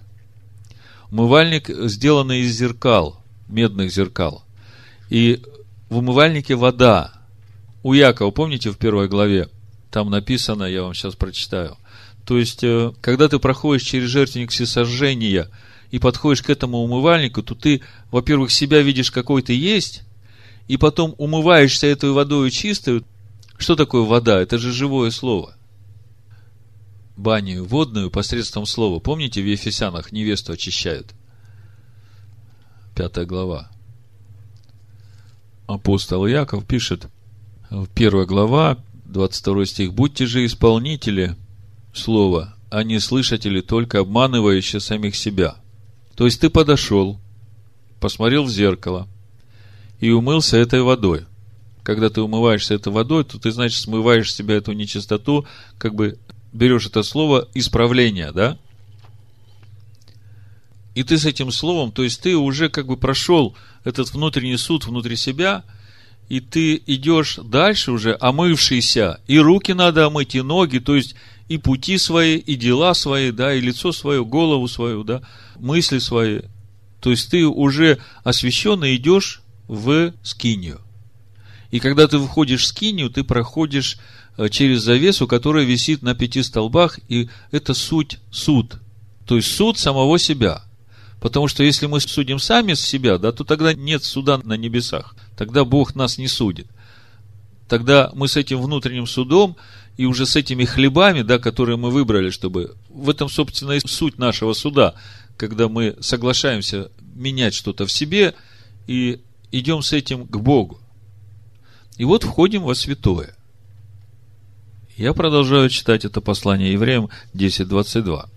Speaker 1: Умывальник сделанный из зеркал, медных зеркал. И в умывальнике вода. У Якова, помните в первой главе, там написано, я вам сейчас прочитаю. То есть, э, когда ты проходишь через жертвенник всесожжения и подходишь к этому умывальнику, то ты, во-первых, себя видишь, какой ты есть, и потом умываешься этой водой чистой. Что такое вода? Это же живое слово. Баню водную посредством слова. Помните, в Ефесянах невесту очищают? Пятая глава. Апостол Яков пишет, первая глава, 22 стих, «Будьте же исполнители слова, а не слышатели, только обманывающие самих себя». То есть ты подошел, посмотрел в зеркало и умылся этой водой. Когда ты умываешься этой водой, то ты, значит, смываешь с себя эту нечистоту, как бы берешь это слово исправление, да? И ты с этим словом, то есть ты уже как бы прошел этот внутренний суд внутри себя, и ты идешь дальше уже, омывшийся, и руки надо омыть, и ноги, то есть и пути свои, и дела свои, да, и лицо свое, голову свою, да, мысли свои. То есть ты уже освященно идешь в скинию. И когда ты выходишь в скинию, ты проходишь э, через завесу, которая висит на пяти столбах, и это суть суд. То есть суд самого себя. Потому что если мы судим сами с себя, да, то тогда нет суда на небесах. Тогда Бог нас не судит. Тогда мы с этим внутренним судом и уже с этими хлебами, да, которые мы выбрали, чтобы... В этом, собственно, и суть нашего суда, когда мы соглашаемся менять что-то в себе и идем с этим к Богу. И вот входим во святое. Я продолжаю читать это послание евреям 10.22.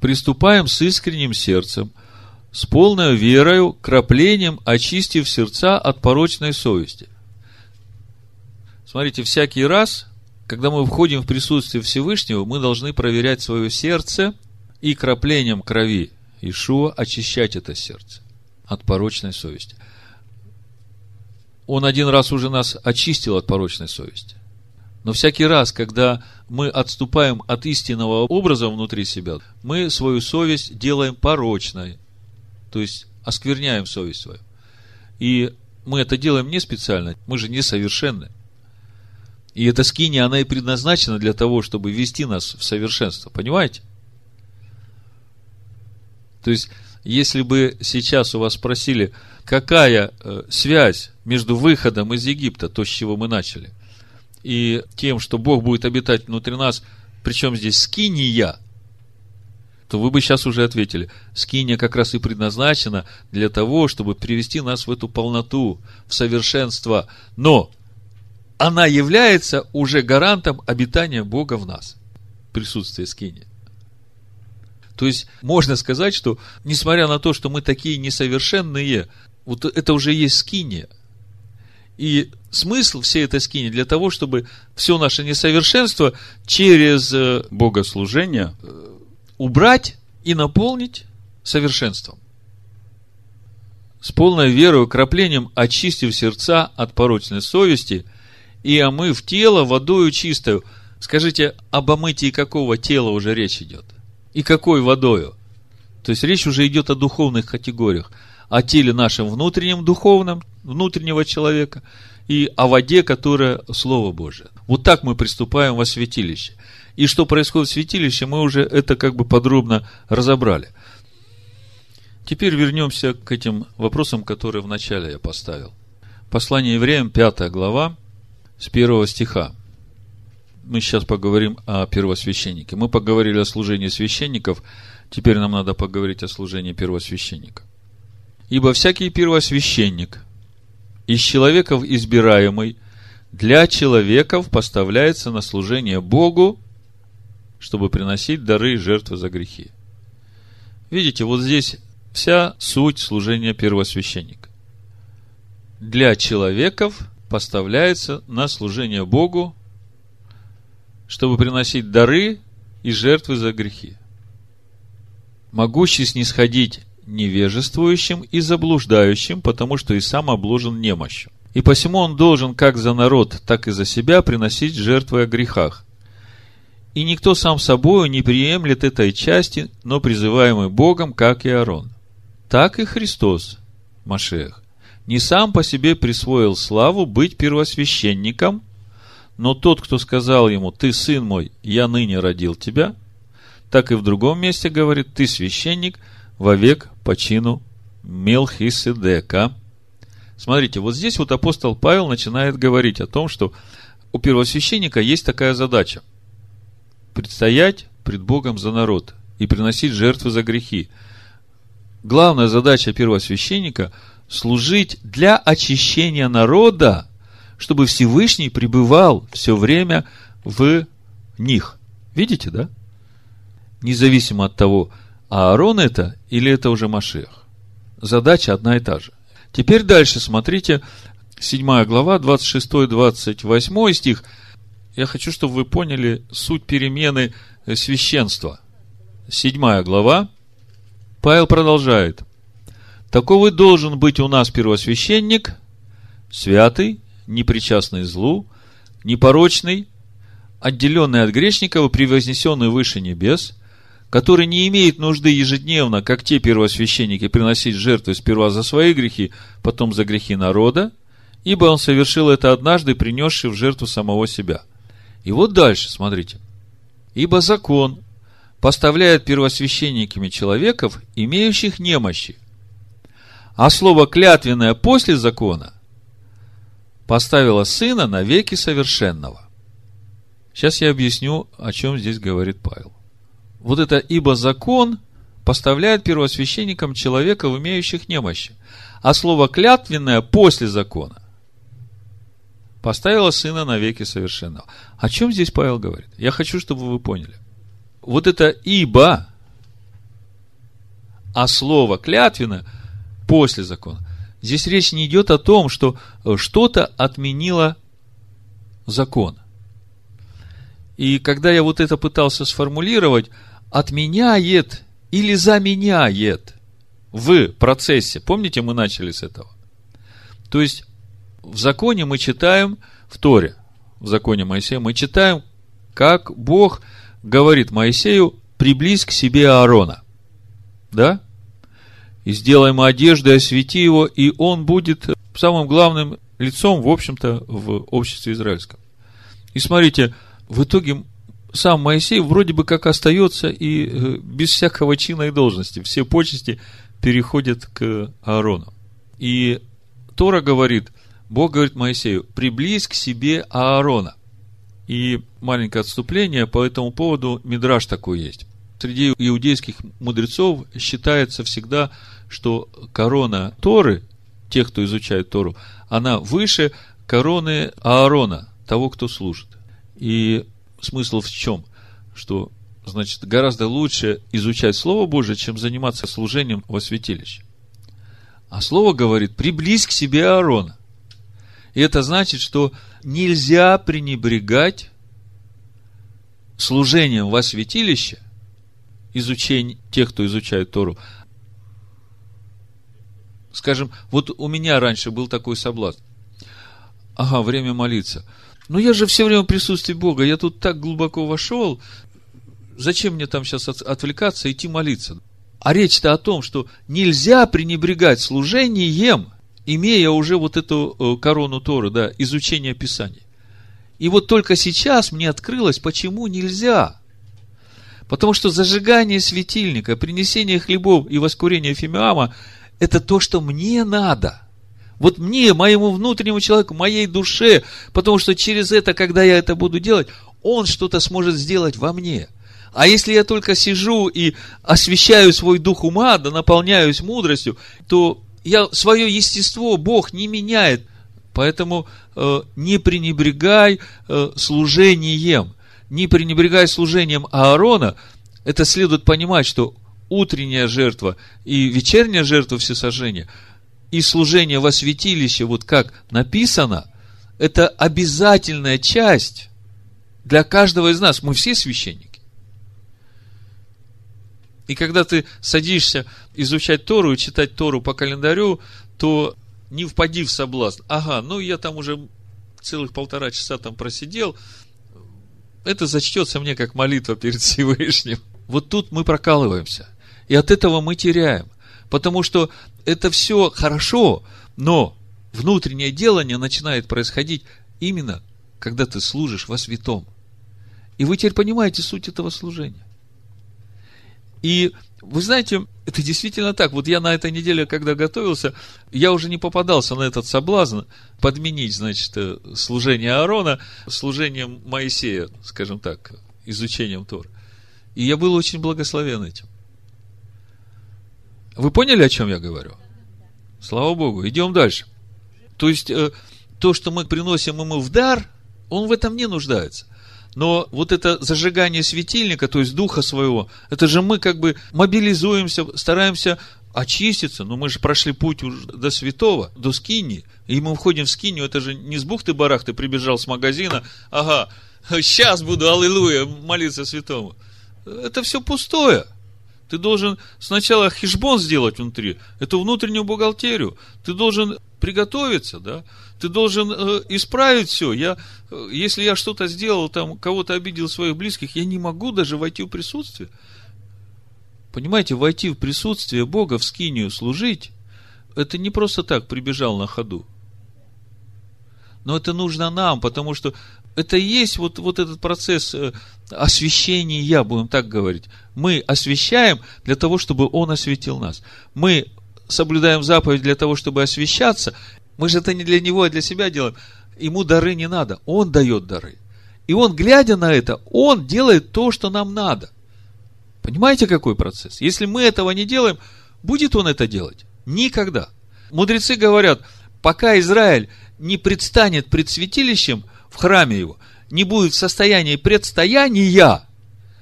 Speaker 1: «Приступаем с искренним сердцем, с полной верою, краплением, очистив сердца от порочной совести». Смотрите, всякий раз, когда мы входим в присутствие Всевышнего, мы должны проверять свое сердце и краплением крови Ишуа очищать это сердце от порочной совести. Он один раз уже нас очистил от порочной совести. Но всякий раз, когда мы отступаем от истинного образа внутри себя, мы свою совесть делаем порочной. То есть оскверняем совесть свою. И мы это делаем не специально, мы же несовершенны. И эта скиния, она и предназначена для того, чтобы вести нас в совершенство. Понимаете? То есть, если бы сейчас у вас спросили, какая э, связь между выходом из Египта, то, с чего мы начали, и тем, что Бог будет обитать внутри нас, причем здесь скиния, то вы бы сейчас уже ответили, скиния как раз и предназначена для того, чтобы привести нас в эту полноту, в совершенство. Но она является уже гарантом обитания Бога в нас. Присутствие скини. То есть, можно сказать, что, несмотря на то, что мы такие несовершенные, вот это уже есть скиния. И смысл всей этой скини для того, чтобы все наше несовершенство через э, богослужение э, убрать и наполнить совершенством. С полной верой и краплением очистив сердца от порочной совести – и омыв тело водою чистою. Скажите, об омытии какого тела уже речь идет? И какой водою? То есть речь уже идет о духовных категориях. О теле нашем внутреннем духовном, внутреннего человека, и о воде, которая Слово Божие. Вот так мы приступаем во святилище. И что происходит в святилище, мы уже это как бы подробно разобрали. Теперь вернемся к этим вопросам, которые вначале я поставил. Послание евреям, 5 глава, с первого стиха. Мы сейчас поговорим о первосвященнике. Мы поговорили о служении священников, теперь нам надо поговорить о служении первосвященника. Ибо всякий первосвященник из человеков избираемый для человеков поставляется на служение Богу, чтобы приносить дары и жертвы за грехи. Видите, вот здесь вся суть служения первосвященника. Для человеков поставляется на служение Богу, чтобы приносить дары и жертвы за грехи. Могущий снисходить невежествующим и заблуждающим, потому что и сам обложен немощью. И посему он должен как за народ, так и за себя приносить жертвы о грехах. И никто сам собою не приемлет этой части, но призываемый Богом, как и Аарон. Так и Христос, Машех, не сам по себе присвоил славу быть первосвященником, но тот, кто сказал ему, ты сын мой, я ныне родил тебя, так и в другом месте говорит, ты священник вовек по чину Мелхиседека. Смотрите, вот здесь вот апостол Павел начинает говорить о том, что у первосвященника есть такая задача. Предстоять пред Богом за народ и приносить жертвы за грехи. Главная задача первосвященника – служить для очищения народа, чтобы Всевышний пребывал все время в них. Видите, да? Независимо от того, Аарон это или это уже Машех. Задача одна и та же. Теперь дальше смотрите, 7 глава, 26-28 стих. Я хочу, чтобы вы поняли суть перемены священства. 7 глава, Павел продолжает. Таковый должен быть у нас первосвященник, святый, непричастный злу, непорочный, отделенный от грешников и превознесенный выше небес, который не имеет нужды ежедневно, как те первосвященники, приносить жертвы сперва за свои грехи, потом за грехи народа, ибо он совершил это однажды, принесший в жертву самого себя. И вот дальше, смотрите. Ибо закон поставляет первосвященниками человеков, имеющих немощи, а слово клятвенное после закона поставило сына на веки совершенного. Сейчас я объясню, о чем здесь говорит Павел. Вот это «ибо закон» поставляет первосвященникам человека, имеющих немощи. А слово «клятвенное» после закона поставила сына навеки совершенного. О чем здесь Павел говорит? Я хочу, чтобы вы поняли. Вот это «ибо», а слово клятвенно после закона. Здесь речь не идет о том, что что-то отменило закон. И когда я вот это пытался сформулировать, отменяет или заменяет в процессе. Помните, мы начали с этого? То есть, в законе мы читаем, в Торе, в законе Моисея, мы читаем, как Бог говорит Моисею, приблизь к себе Аарона. Да? И сделай ему одежду, и освети его, и он будет самым главным лицом, в общем-то, в обществе израильском. И смотрите, в итоге сам Моисей вроде бы как остается и э, без всякого чина и должности. Все почести переходят к Аарону. И Тора говорит, Бог говорит Моисею, приблизь к себе Аарона. И маленькое отступление по этому поводу, мидраж такой есть. Среди иудейских мудрецов считается всегда, что корона Торы, тех, кто изучает Тору, она выше короны Аарона, того, кто служит. И смысл в чем? Что, значит, гораздо лучше изучать Слово Божие, чем заниматься служением во святилище. А Слово говорит, приблизь к себе Аарона. И это значит, что нельзя пренебрегать служением во святилище, изучение тех, кто изучает Тору. Скажем, вот у меня раньше был такой соблазн. Ага, время молиться – ну, я же все время в присутствии Бога, я тут так глубоко вошел, зачем мне там сейчас отвлекаться, идти молиться? А речь-то о том, что нельзя пренебрегать служением, имея уже вот эту э, корону Торы, да, изучение Писания. И вот только сейчас мне открылось, почему нельзя. Потому что зажигание светильника, принесение хлебов и воскурение фимиама – это то, что мне надо – вот мне, моему внутреннему человеку, моей душе, потому что через это, когда я это буду делать, он что-то сможет сделать во мне. А если я только сижу и освещаю свой дух ума, да наполняюсь мудростью, то я, свое естество Бог не меняет. Поэтому э, не пренебрегай э, служением. Не пренебрегай служением Аарона. Это следует понимать, что утренняя жертва и вечерняя жертва всесожжения – и служение во святилище, вот как написано, это обязательная часть для каждого из нас. Мы все священники. И когда ты садишься изучать Тору и читать Тору по календарю, то не впади в соблазн. Ага, ну я там уже целых полтора часа там просидел, это зачтется мне как молитва перед Всевышним. Вот тут мы прокалываемся. И от этого мы теряем. Потому что это все хорошо, но внутреннее делание начинает происходить именно, когда ты служишь во святом. И вы теперь понимаете суть этого служения. И вы знаете, это действительно так. Вот я на этой неделе, когда готовился, я уже не попадался на этот соблазн подменить, значит, э, служение Аарона служением Моисея, скажем так, изучением Тора. И я был очень благословен этим. Вы поняли, о чем я говорю? Слава Богу. Идем дальше. То есть, э, то, что мы приносим ему в дар, он в этом не нуждается. Но вот это зажигание светильника, то есть духа своего, это же мы как бы мобилизуемся, стараемся очиститься, но мы же прошли путь уже до святого, до скини, и мы входим в скинию, это же не с бухты-барахты прибежал с магазина, ага, сейчас буду, аллилуйя, молиться святому. Это все пустое. Ты должен сначала хижбон сделать внутри, эту внутреннюю бухгалтерию. Ты должен приготовиться, да? Ты должен э, исправить все. Я, э, если я что-то сделал, там, кого-то обидел своих близких, я не могу даже войти в присутствие. Понимаете, войти в присутствие Бога, в скинию служить, это не просто так прибежал на ходу. Но это нужно нам, потому что это и есть вот, вот этот процесс э, освящения, будем так говорить. Мы освящаем для того, чтобы Он осветил нас. Мы соблюдаем заповедь для того, чтобы освящаться. Мы же это не для Него, а для себя делаем. Ему дары не надо. Он дает дары. И Он, глядя на это, Он делает то, что нам надо. Понимаете, какой процесс? Если мы этого не делаем, будет Он это делать? Никогда. Мудрецы говорят, пока Израиль не предстанет пред святилищем в храме его, не будет в состоянии предстояния,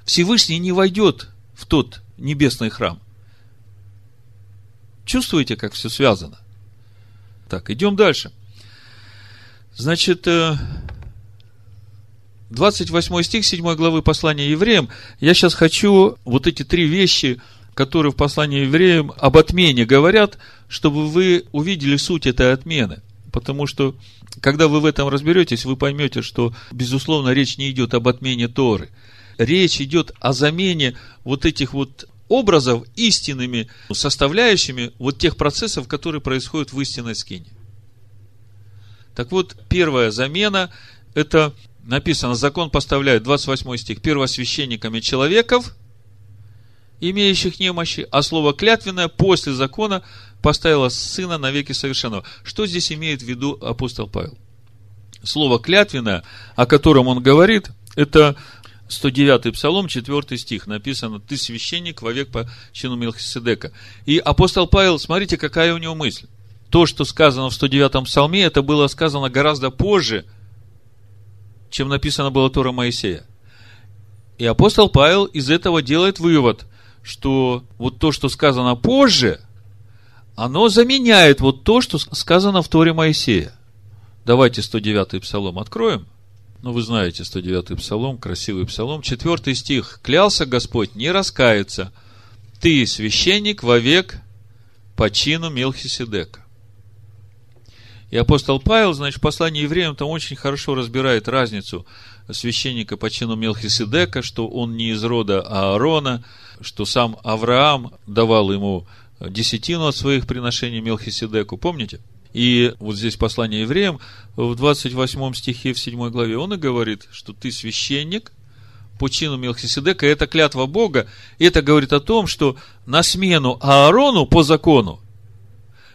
Speaker 1: Всевышний не войдет в тот небесный храм. Чувствуете, как все связано? Так, идем дальше. Значит, 28 э, стих 7 главы послания евреям. Я сейчас хочу вот эти три вещи, которые в послании евреям об отмене говорят, чтобы вы увидели суть этой отмены. Потому что, когда вы в этом разберетесь, вы поймете, что, безусловно, речь не идет об отмене Торы. Речь идет о замене вот этих вот образов истинными составляющими вот тех процессов, которые происходят в истинной скине. Так вот, первая замена, это написано, закон поставляет, 28 стих, первосвященниками человеков, имеющих немощи, а слово клятвенное после закона поставило сына навеки совершенного. Что здесь имеет в виду апостол Павел? Слово клятвенное, о котором он говорит, это 109 Псалом, 4 стих, написано, ты священник вовек по чину Мелхиседека. И апостол Павел, смотрите, какая у него мысль. То, что сказано в 109 Псалме, это было сказано гораздо позже, чем написано было Тора Моисея. И апостол Павел из этого делает вывод, что вот то, что сказано позже, оно заменяет вот то, что сказано в Торе Моисея. Давайте 109 Псалом откроем. Ну, вы знаете 109-й псалом, красивый псалом. Четвертый стих. «Клялся Господь не раскается. Ты, священник, вовек по чину Мелхиседека». И апостол Павел, значит, в послании евреям там очень хорошо разбирает разницу священника по чину Мелхиседека, что он не из рода Аарона, что сам Авраам давал ему десятину от своих приношений Мелхиседеку. Помните? И вот здесь послание евреям, в 28 стихе, в 7 главе, он и говорит, что ты священник по чину Мелхиседека, это клятва Бога, и это говорит о том, что на смену Аарону по закону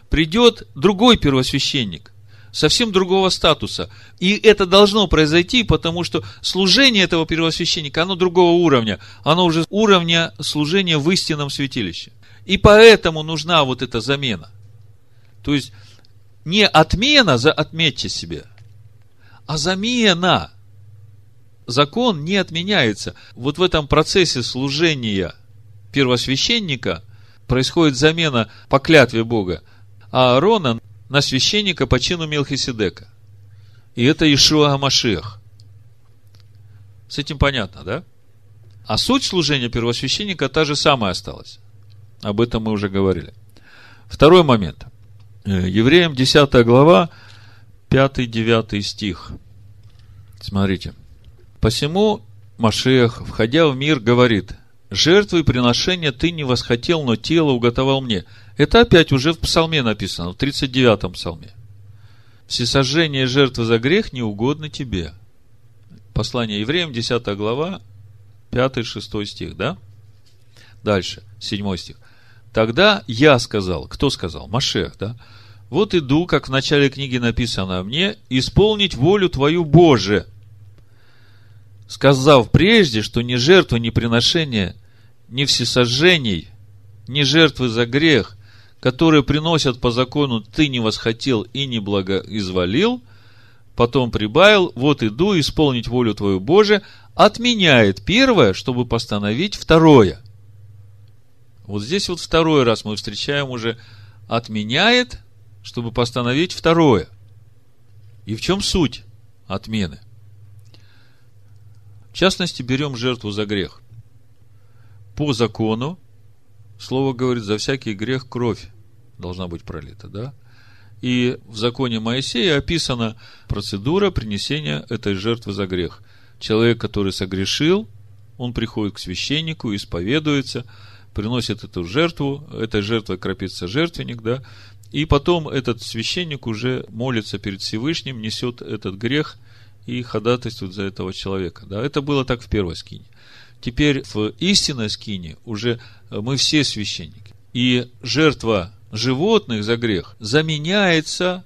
Speaker 1: придет другой первосвященник, совсем другого статуса. И это должно произойти, потому что служение этого первосвященника, оно другого уровня. Оно уже уровня служения в истинном святилище. И поэтому нужна вот эта замена. То есть, не отмена, за, отметьте себе, а замена. Закон не отменяется. Вот в этом процессе служения первосвященника происходит замена по клятве Бога Аарона на священника по чину Мелхиседека. И это Ишуа Амашех. С этим понятно, да? А суть служения первосвященника та же самая осталась. Об этом мы уже говорили. Второй момент. Э, евреям 10 глава, 5-9 стих. Смотрите. «Посему Машех, входя в мир, говорит, жертвы и приношения ты не восхотел, но тело уготовал мне». Это опять уже в псалме написано, в 39-м псалме. Всесожжение жертвы за грех не угодно тебе. Послание евреям, 10 глава, 5-6 стих, да? Дальше, 7 стих. Тогда я сказал, кто сказал? Машех, да? Вот иду, как в начале книги написано мне, исполнить волю Твою, Боже. Сказав прежде, что ни жертвы, ни приношения, ни всесожжений, ни жертвы за грех, которые приносят по закону ты не восхотел и не благоизволил, потом прибавил, вот иду исполнить волю Твою, Боже, отменяет первое, чтобы постановить второе – вот здесь вот второй раз мы встречаем уже отменяет, чтобы постановить второе. И в чем суть отмены? В частности, берем жертву за грех. По закону, слово говорит, за всякий грех кровь должна быть пролита, да? И в законе Моисея описана процедура принесения этой жертвы за грех. Человек, который согрешил, он приходит к священнику, исповедуется – приносит эту жертву, этой жертвой кропится жертвенник, да, и потом этот священник уже молится перед Всевышним, несет этот грех и ходатайствует за этого человека. Да, это было так в первой скине. Теперь в истинной скине уже мы все священники. И жертва животных за грех заменяется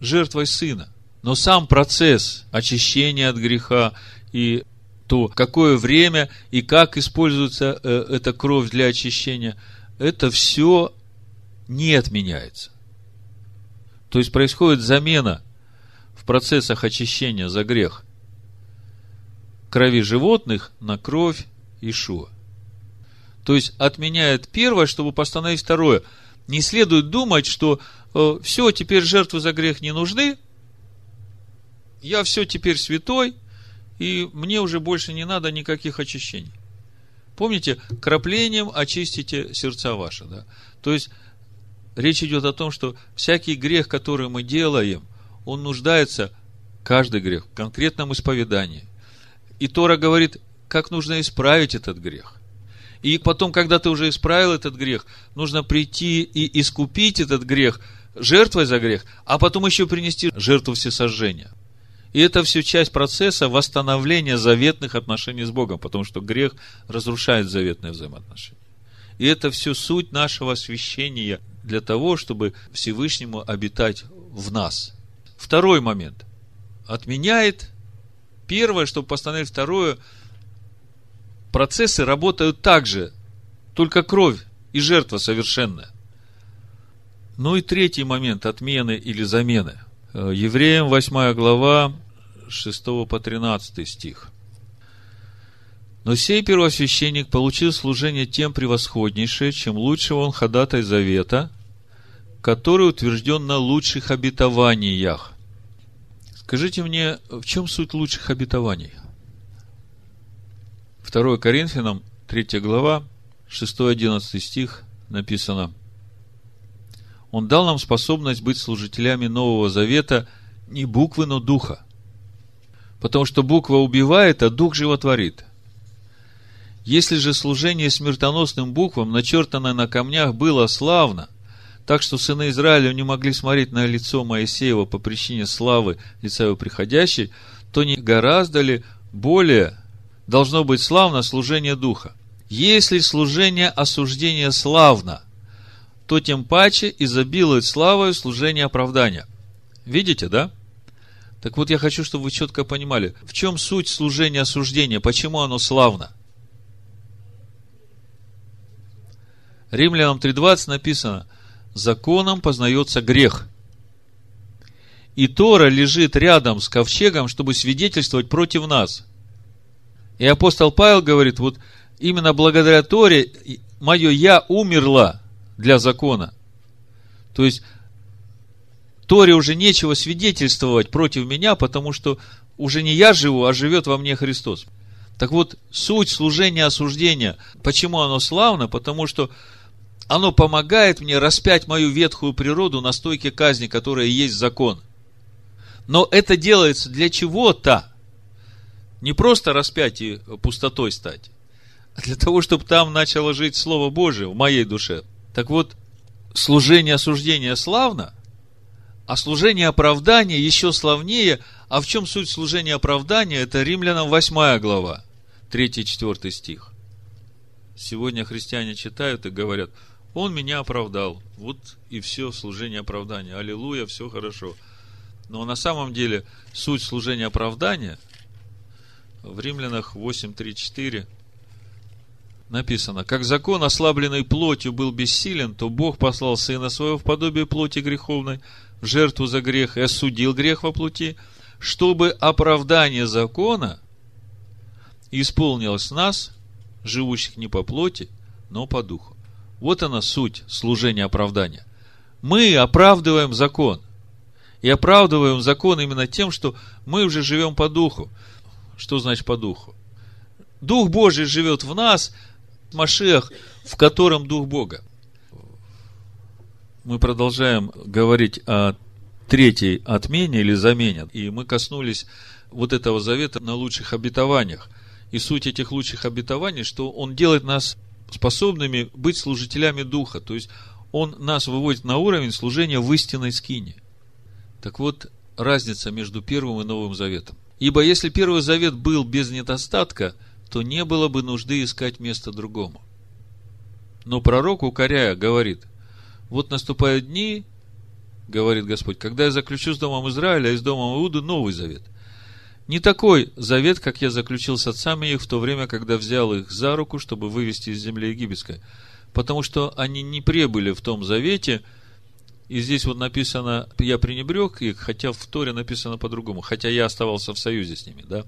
Speaker 1: жертвой сына. Но сам процесс очищения от греха и то какое время и как используется э, эта кровь для очищения, это все не отменяется. То есть происходит замена в процессах очищения за грех крови животных на кровь Ишуа. То есть отменяет первое, чтобы постановить второе. Не следует думать, что э, все, теперь жертвы за грех не нужны, я все теперь святой, и мне уже больше не надо никаких очищений. Помните, краплением очистите сердца ваши. Да? То есть, речь идет о том, что всякий грех, который мы делаем, он нуждается, каждый грех, в конкретном исповедании. И Тора говорит, как нужно исправить этот грех. И потом, когда ты уже исправил этот грех, нужно прийти и искупить этот грех жертвой за грех, а потом еще принести жертву всесожжения. И это все часть процесса восстановления заветных отношений с Богом, потому что грех разрушает заветные взаимоотношения. И это все суть нашего освящения для того, чтобы Всевышнему обитать в нас. Второй момент. Отменяет первое, чтобы постановить второе. Процессы работают так же, только кровь и жертва совершенная. Ну и третий момент отмены или замены – Евреям 8 глава 6 по 13 стих. Но сей первосвященник получил служение тем превосходнейшее, чем лучшего он ходатай завета, который утвержден на лучших обетованиях. Скажите мне, в чем суть лучших обетований? 2 Коринфянам, 3 глава, 6-11 стих написано – он дал нам способность быть служителями Нового Завета не буквы, но духа. Потому что буква убивает, а дух животворит. Если же служение смертоносным буквам, начертанное на камнях, было славно, так что сыны Израиля не могли смотреть на лицо Моисеева по причине славы лица его приходящей, то не гораздо ли более должно быть славно служение духа? Если служение осуждения славно – то тем паче изобилует славою служение оправдания. Видите, да? Так вот, я хочу, чтобы вы четко понимали, в чем суть служения осуждения, почему оно славно. Римлянам 3.20 написано, законом познается грех. И Тора лежит рядом с ковчегом, чтобы свидетельствовать против нас. И апостол Павел говорит, вот именно благодаря Торе мое «я» умерла, для закона. То есть, Торе уже нечего свидетельствовать против меня, потому что уже не я живу, а живет во мне Христос. Так вот, суть служения осуждения, почему оно славно? Потому что оно помогает мне распять мою ветхую природу на стойке казни, которая есть закон. Но это делается для чего-то. Не просто распять и пустотой стать, а для того, чтобы там начало жить Слово Божие в моей душе. Так вот, служение осуждения славно, а служение оправдания еще славнее. А в чем суть служения оправдания? Это Римлянам 8 глава, 3-4 стих. Сегодня христиане читают и говорят, он меня оправдал. Вот и все, служение оправдания. Аллилуйя, все хорошо. Но на самом деле суть служения оправдания в Римлянах 8, 3, 4 написано, как закон, ослабленный плотью, был бессилен, то Бог послал Сына Своего в подобие плоти греховной, в жертву за грех и осудил грех во плоти, чтобы оправдание закона исполнилось нас, живущих не по плоти, но по духу. Вот она суть служения оправдания. Мы оправдываем закон. И оправдываем закон именно тем, что мы уже живем по духу. Что значит по духу? Дух Божий живет в нас – Машех, в котором Дух Бога. Мы продолжаем говорить о третьей отмене или замене. И мы коснулись вот этого завета на лучших обетованиях. И суть этих лучших обетований, что он делает нас способными быть служителями Духа. То есть, он нас выводит на уровень служения в истинной скине. Так вот, разница между Первым и Новым Заветом. Ибо если Первый Завет был без недостатка – то не было бы нужды искать место другому. Но пророк, укоряя, говорит, вот наступают дни, говорит Господь, когда я заключу с домом Израиля и с домом Иуды новый завет. Не такой завет, как я заключил с отцами их в то время, когда взял их за руку, чтобы вывести из земли египетской. Потому что они не пребыли в том завете, И здесь вот написано, я пренебрег их, хотя в Торе написано по-другому, хотя я оставался в союзе с ними, да.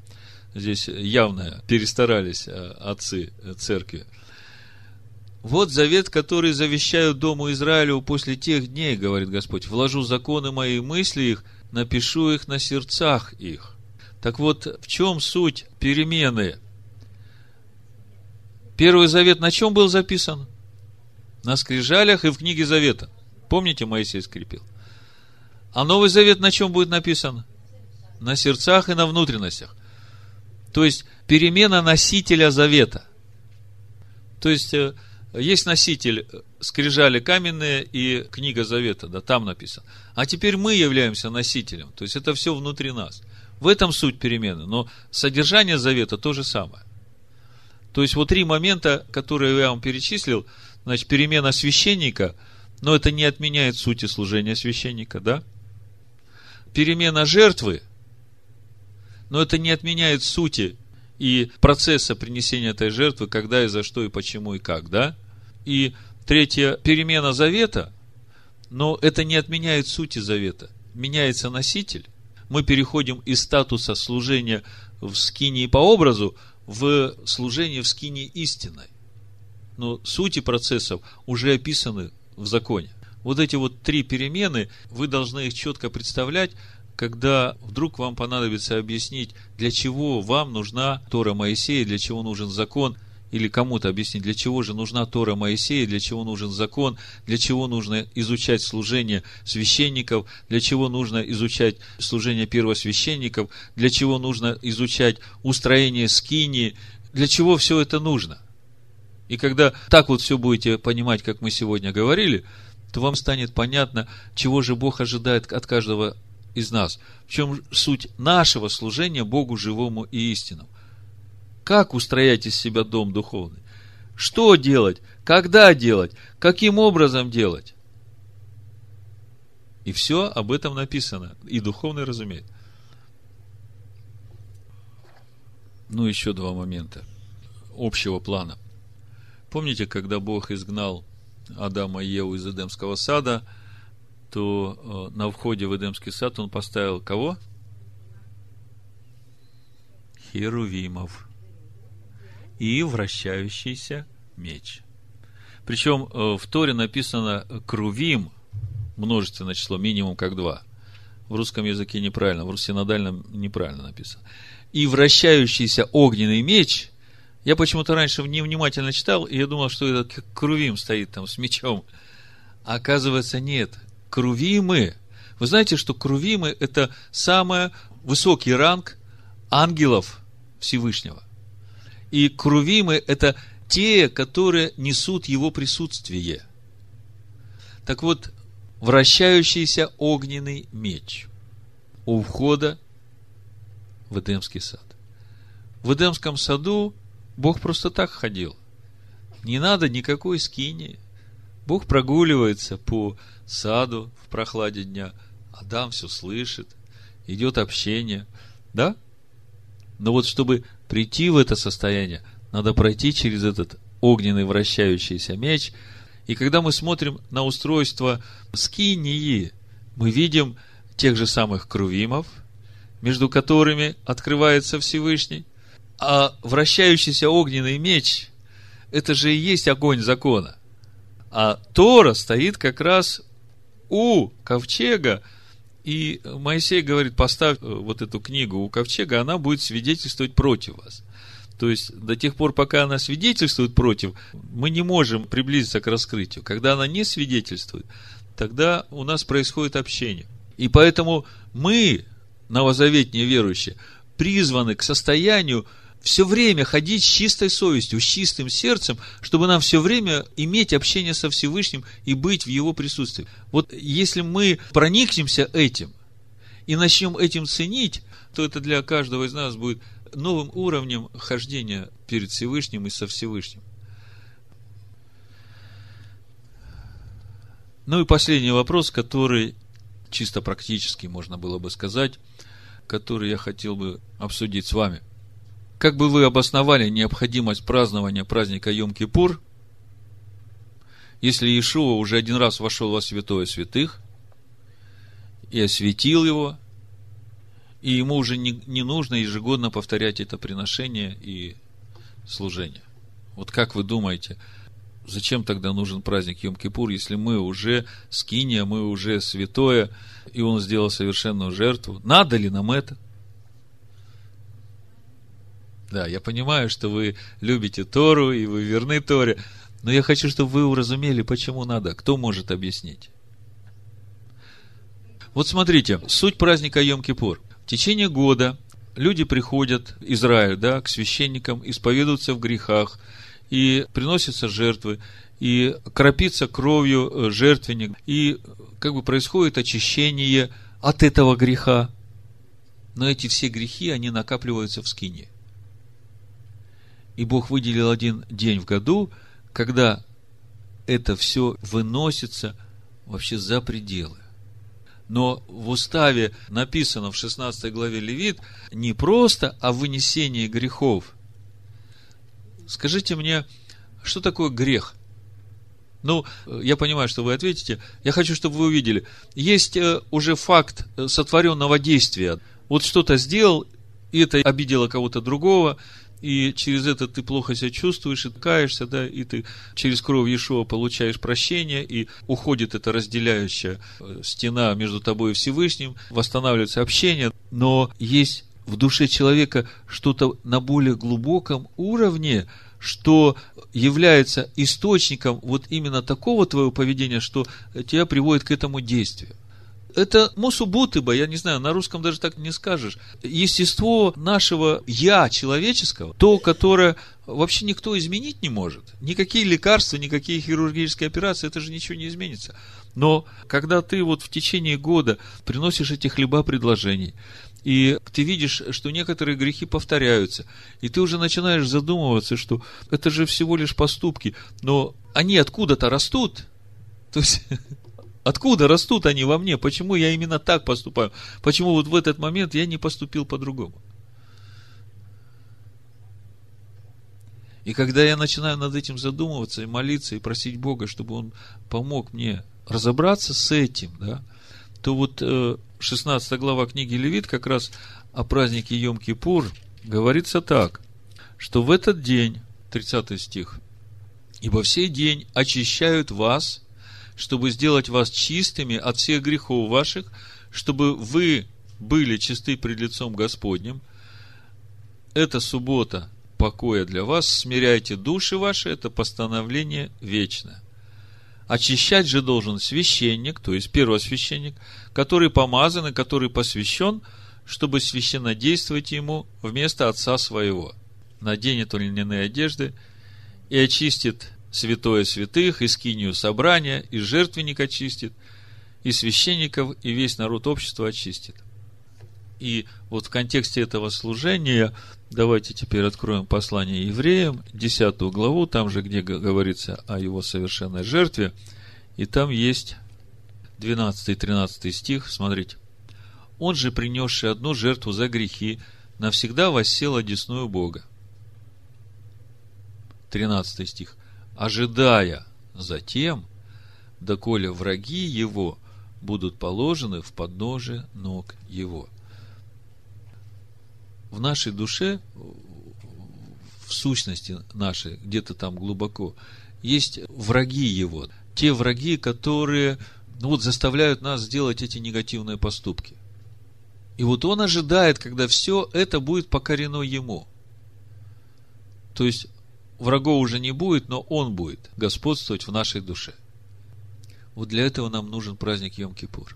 Speaker 1: Здесь явно перестарались э, отцы церкви. Вот завет, который завещаю Дому Израилю после тех дней, говорит Господь. Вложу законы мои мысли их, напишу их на сердцах их. Так вот, в чем суть перемены? Первый завет на чем был записан? На скрижалях и в книге завета. Помните, Моисей скрепил? А Новый Завет на чем будет написан? На сердцах и на внутренностях. То есть, перемена носителя завета. То есть, э, есть носитель скрижали каменные и книга завета, да, там написано. А теперь мы являемся носителем. То есть, это все внутри нас. В этом суть перемены. Но содержание завета то же самое. То есть, вот три момента, которые я вам перечислил, значит, перемена священника – но это не отменяет сути служения священника, да? Перемена жертвы, но это не отменяет сути и процесса принесения этой жертвы, когда и за что, и почему, и как, да? И третье, перемена завета, но это не отменяет сути завета. Меняется носитель. Мы переходим из статуса служения в скинии по образу в служение в скинии истиной. Но сути процессов уже описаны в законе. Вот эти вот три перемены, вы должны их четко представлять, когда вдруг вам понадобится объяснить, для чего вам нужна Тора Моисея, для чего нужен закон, или кому-то объяснить, для чего же нужна Тора Моисея, для чего нужен закон, для чего нужно изучать служение священников, для чего нужно изучать служение первосвященников, для чего нужно изучать устроение скинии, для чего все это нужно – и когда так вот все будете понимать, как мы сегодня говорили, то вам станет понятно, чего же Бог ожидает от каждого из нас. В чем суть нашего служения Богу живому и истинному. Как устроять из себя дом духовный? Что делать? Когда делать? Каким образом делать? И все об этом написано. И духовный разумеет. Ну, еще два момента общего плана. Помните, когда Бог изгнал Адама и Еву из Эдемского сада, то э, на входе в Эдемский сад он поставил кого? Херувимов и вращающийся меч. Причем э, в Торе написано крувим, множественное число, минимум как два. В русском языке неправильно, в синодальном неправильно написано. И вращающийся огненный меч я почему-то раньше невнимательно читал, и я думал, что это Крувим стоит там с мечом. А оказывается, нет. Крувимы. Вы знаете, что Крувимы – это самый высокий ранг ангелов Всевышнего. И Крувимы – это те, которые несут его присутствие. Так вот, вращающийся огненный меч у входа в Эдемский сад. В Эдемском саду Бог просто так ходил. Не надо никакой скини. Бог прогуливается по саду в прохладе дня. Адам все слышит. Идет общение. Да? Но вот чтобы прийти в это состояние, надо пройти через этот огненный вращающийся меч. И когда мы смотрим на устройство скинии, мы видим тех же самых крувимов, между которыми открывается Всевышний, а вращающийся огненный меч, это же и есть огонь закона. А Тора стоит как раз у ковчега, и Моисей говорит, поставь э, вот эту книгу у ковчега, она будет свидетельствовать против вас. То есть, до тех пор, пока она свидетельствует против, мы не можем приблизиться к раскрытию. Когда она не свидетельствует, тогда у нас происходит общение. И поэтому мы, новозаветные верующие, призваны к состоянию все время ходить с чистой совестью, с чистым сердцем, чтобы нам все время иметь общение со Всевышним и быть в Его присутствии. Вот если мы проникнемся этим и начнем этим ценить, то это для каждого из нас будет новым уровнем хождения перед Всевышним и со Всевышним. Ну и последний вопрос, который чисто практически можно было бы сказать, который я хотел бы обсудить с вами – как бы вы обосновали необходимость празднования праздника Йом-Кипур, если Иешуа уже один раз вошел во святое святых, и осветил его, и ему уже не, не нужно ежегодно повторять это приношение и служение. Вот как вы думаете, зачем тогда нужен праздник Йом-Кипур, если мы уже скиния, мы уже святое, и он сделал совершенную жертву? Надо ли нам это? Да, я понимаю, что вы любите Тору, и вы верны Торе, но я хочу, чтобы вы уразумели, почему надо. Кто может объяснить? Вот смотрите, суть праздника Йом-Кипур. В течение года люди приходят, Израиль, да, к священникам, исповедуются в грехах, и приносятся жертвы, и кропится кровью э, жертвенник, и как бы происходит очищение от этого греха. Но эти все грехи, они накапливаются в скине. И Бог выделил один день в году, когда это все выносится вообще за пределы. Но в уставе написано в 16 главе Левит не просто о вынесении грехов. Скажите мне, что такое грех? Ну, я понимаю, что вы ответите. Я хочу, чтобы вы увидели. Есть э, уже факт сотворенного действия. Вот что-то сделал, и это обидело кого-то другого, и через это ты плохо себя чувствуешь, и каешься, да, и ты через кровь Иешуа получаешь прощение, и уходит эта разделяющая э, стена между тобой и Всевышним, восстанавливается общение, но есть в душе человека что-то на более глубоком уровне, что является источником вот именно такого твоего поведения, что тебя приводит к этому действию это мусубутыба, я не знаю, на русском даже так не скажешь. Естество нашего «я» человеческого, то, которое вообще никто изменить не может. Никакие лекарства, никакие хирургические операции, это же ничего не изменится. Но когда ты вот в течение года приносишь эти хлеба предложений, и ты видишь, что некоторые грехи повторяются, и ты уже начинаешь задумываться, что это же всего лишь поступки, но они откуда-то растут. То есть Откуда растут они во мне? Почему я именно так поступаю? Почему вот в этот момент я не поступил по-другому? И когда я начинаю над этим задумываться и молиться, и просить Бога, чтобы Он помог мне разобраться с этим, да, то вот 16 э, глава книги Левит как раз о празднике Йом-Кипур говорится так, что в этот день, 30 стих, «Ибо в сей день очищают вас чтобы сделать вас чистыми от всех грехов ваших, чтобы вы были чисты пред лицом Господним. Это суббота покоя для вас, смиряйте души ваши, это постановление вечное. Очищать же должен священник, то есть первосвященник, который помазан и который посвящен, чтобы священно действовать ему вместо отца своего. Наденет льняные одежды и очистит святое святых, и скинию собрания, и жертвенник очистит, и священников, и весь народ общества очистит. И вот в контексте этого служения, давайте теперь откроем послание евреям, 10 главу, там же, где говорится о его совершенной жертве, и там есть 12-13 стих, смотрите. Он же, принесший одну жертву за грехи, навсегда воссел одесную Бога. 13 стих ожидая затем, доколе враги его будут положены в подножие ног его. В нашей душе, в сущности нашей, где-то там глубоко, есть враги его. Те враги, которые ну вот, заставляют нас сделать эти негативные поступки. И вот он ожидает, когда все это будет покорено ему. То есть врагов уже не будет, но он будет господствовать в нашей душе. Вот для этого нам нужен праздник Йом-Кипур.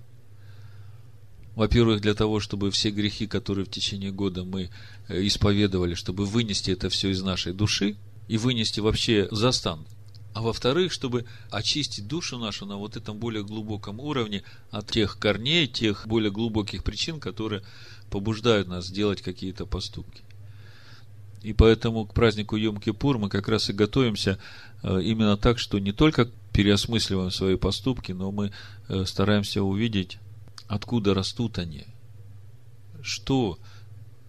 Speaker 1: Во-первых, для того, чтобы все грехи, которые в течение года мы э, исповедовали, чтобы вынести это все из нашей души и вынести вообще за стан. А во-вторых, чтобы очистить душу нашу на вот этом более глубоком уровне от тех корней, тех более глубоких причин, которые побуждают нас делать какие-то поступки. И поэтому к празднику Йом-Кипур мы как раз и готовимся э, именно так, что не только переосмысливаем свои поступки, но мы э, стараемся увидеть, откуда растут они. Что,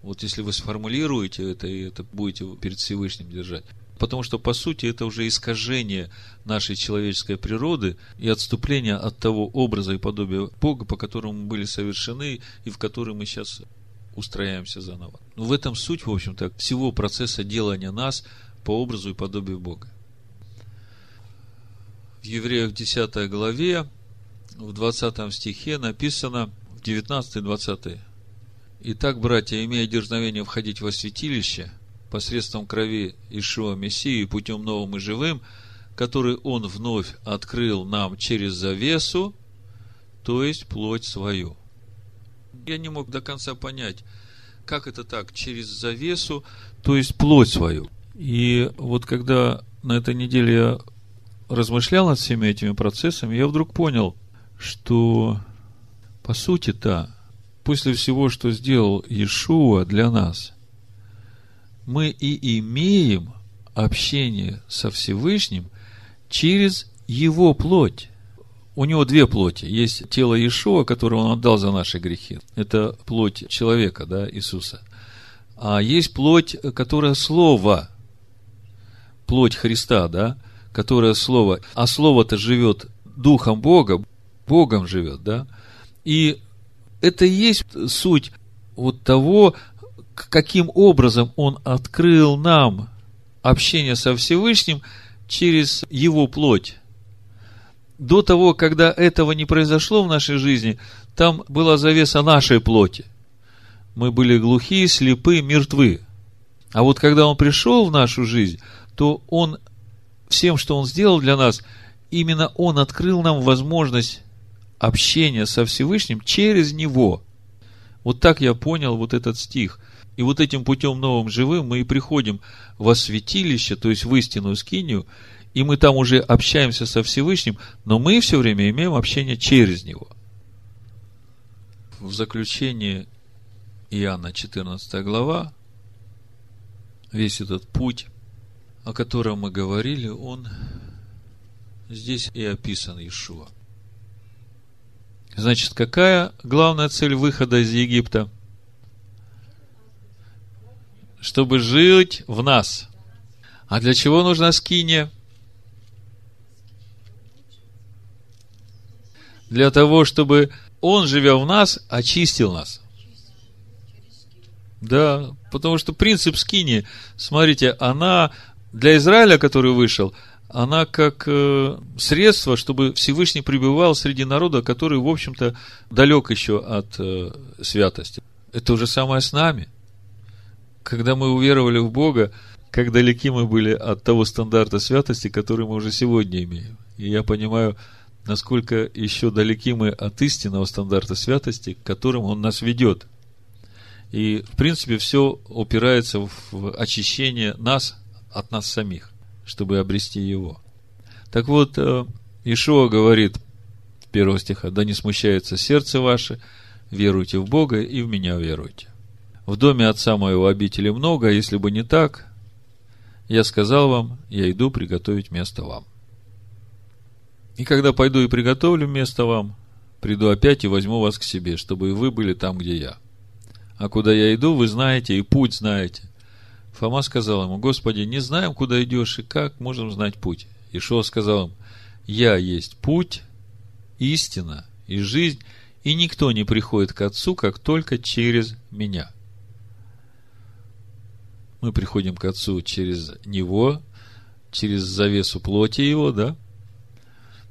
Speaker 1: вот если вы сформулируете это, и это будете перед Всевышним держать, Потому что, по сути, это уже искажение нашей человеческой природы и отступление от того образа и подобия Бога, по которому мы были совершены и в который мы сейчас устрояемся заново. Но в этом суть, в общем-то, всего процесса делания нас по образу и подобию Бога. В Евреях 10 главе, в 20 стихе написано, в 19-20. «Итак, братья, имея дерзновение входить во святилище – посредством крови Ишуа Мессии путем новым и живым, который Он вновь открыл нам через завесу, то есть плоть свою. Я не мог до конца понять, как это так, через завесу, то есть плоть свою. И вот когда на этой неделе я размышлял над всеми этими процессами, я вдруг понял, что по сути-то, после всего, что сделал Иешуа для нас – мы и имеем общение со Всевышним через Его плоть. У него две плоти. Есть тело Иешуа, которое он отдал за наши грехи. Это плоть человека, да, Иисуса. А есть плоть, которая Слово. Плоть Христа, да, которая Слово. А Слово-то живет Духом Бога, Богом живет, да. И это и есть суть вот того, каким образом Он открыл нам общение со Всевышним через Его плоть. До того, когда этого не произошло в нашей жизни, там была завеса нашей плоти. Мы были глухие, слепы, мертвы. А вот когда Он пришел в нашу жизнь, то Он всем, что Он сделал для нас, именно Он открыл нам возможность общения со Всевышним через Него. Вот так я понял вот этот стих. И вот этим путем новым живым мы и приходим во святилище, то есть в истинную скинию, и мы там уже общаемся со Всевышним, но мы все время имеем общение через него. В заключение Иоанна 14 глава, весь этот путь, о котором мы говорили, он здесь и описан Иешуа. Значит, какая главная цель выхода из Египта – чтобы жить в нас. А для чего нужна скиния? Для того, чтобы Он, живя в нас, очистил нас. Да, потому что принцип скини, смотрите, она для Израиля, который вышел, она как э, средство, чтобы Всевышний пребывал среди народа, который, в общем-то, далек еще от э, святости. Это уже самое с нами – когда мы уверовали в Бога, как далеки мы были от того стандарта святости, который мы уже сегодня имеем. И я понимаю, насколько еще далеки мы от истинного стандарта святости, к которым Он нас ведет. И, в принципе, все упирается в очищение нас от нас самих, чтобы обрести Его. Так вот, э, Ишуа говорит, первого стиха, «Да не смущается сердце ваше, веруйте в Бога и в меня веруйте». В доме отца моего обители много, а если бы не так, я сказал вам, я иду приготовить место вам. И когда пойду и приготовлю место вам, приду опять и возьму вас к себе, чтобы и вы были там, где я. А куда я иду, вы знаете, и путь знаете. Фома сказал ему, Господи, не знаем, куда идешь, и как можем знать путь. Ишуа сказал им, Я есть путь, истина и жизнь, и никто не приходит к Отцу, как только через меня мы приходим к Отцу через Него, через завесу плоти Его, да,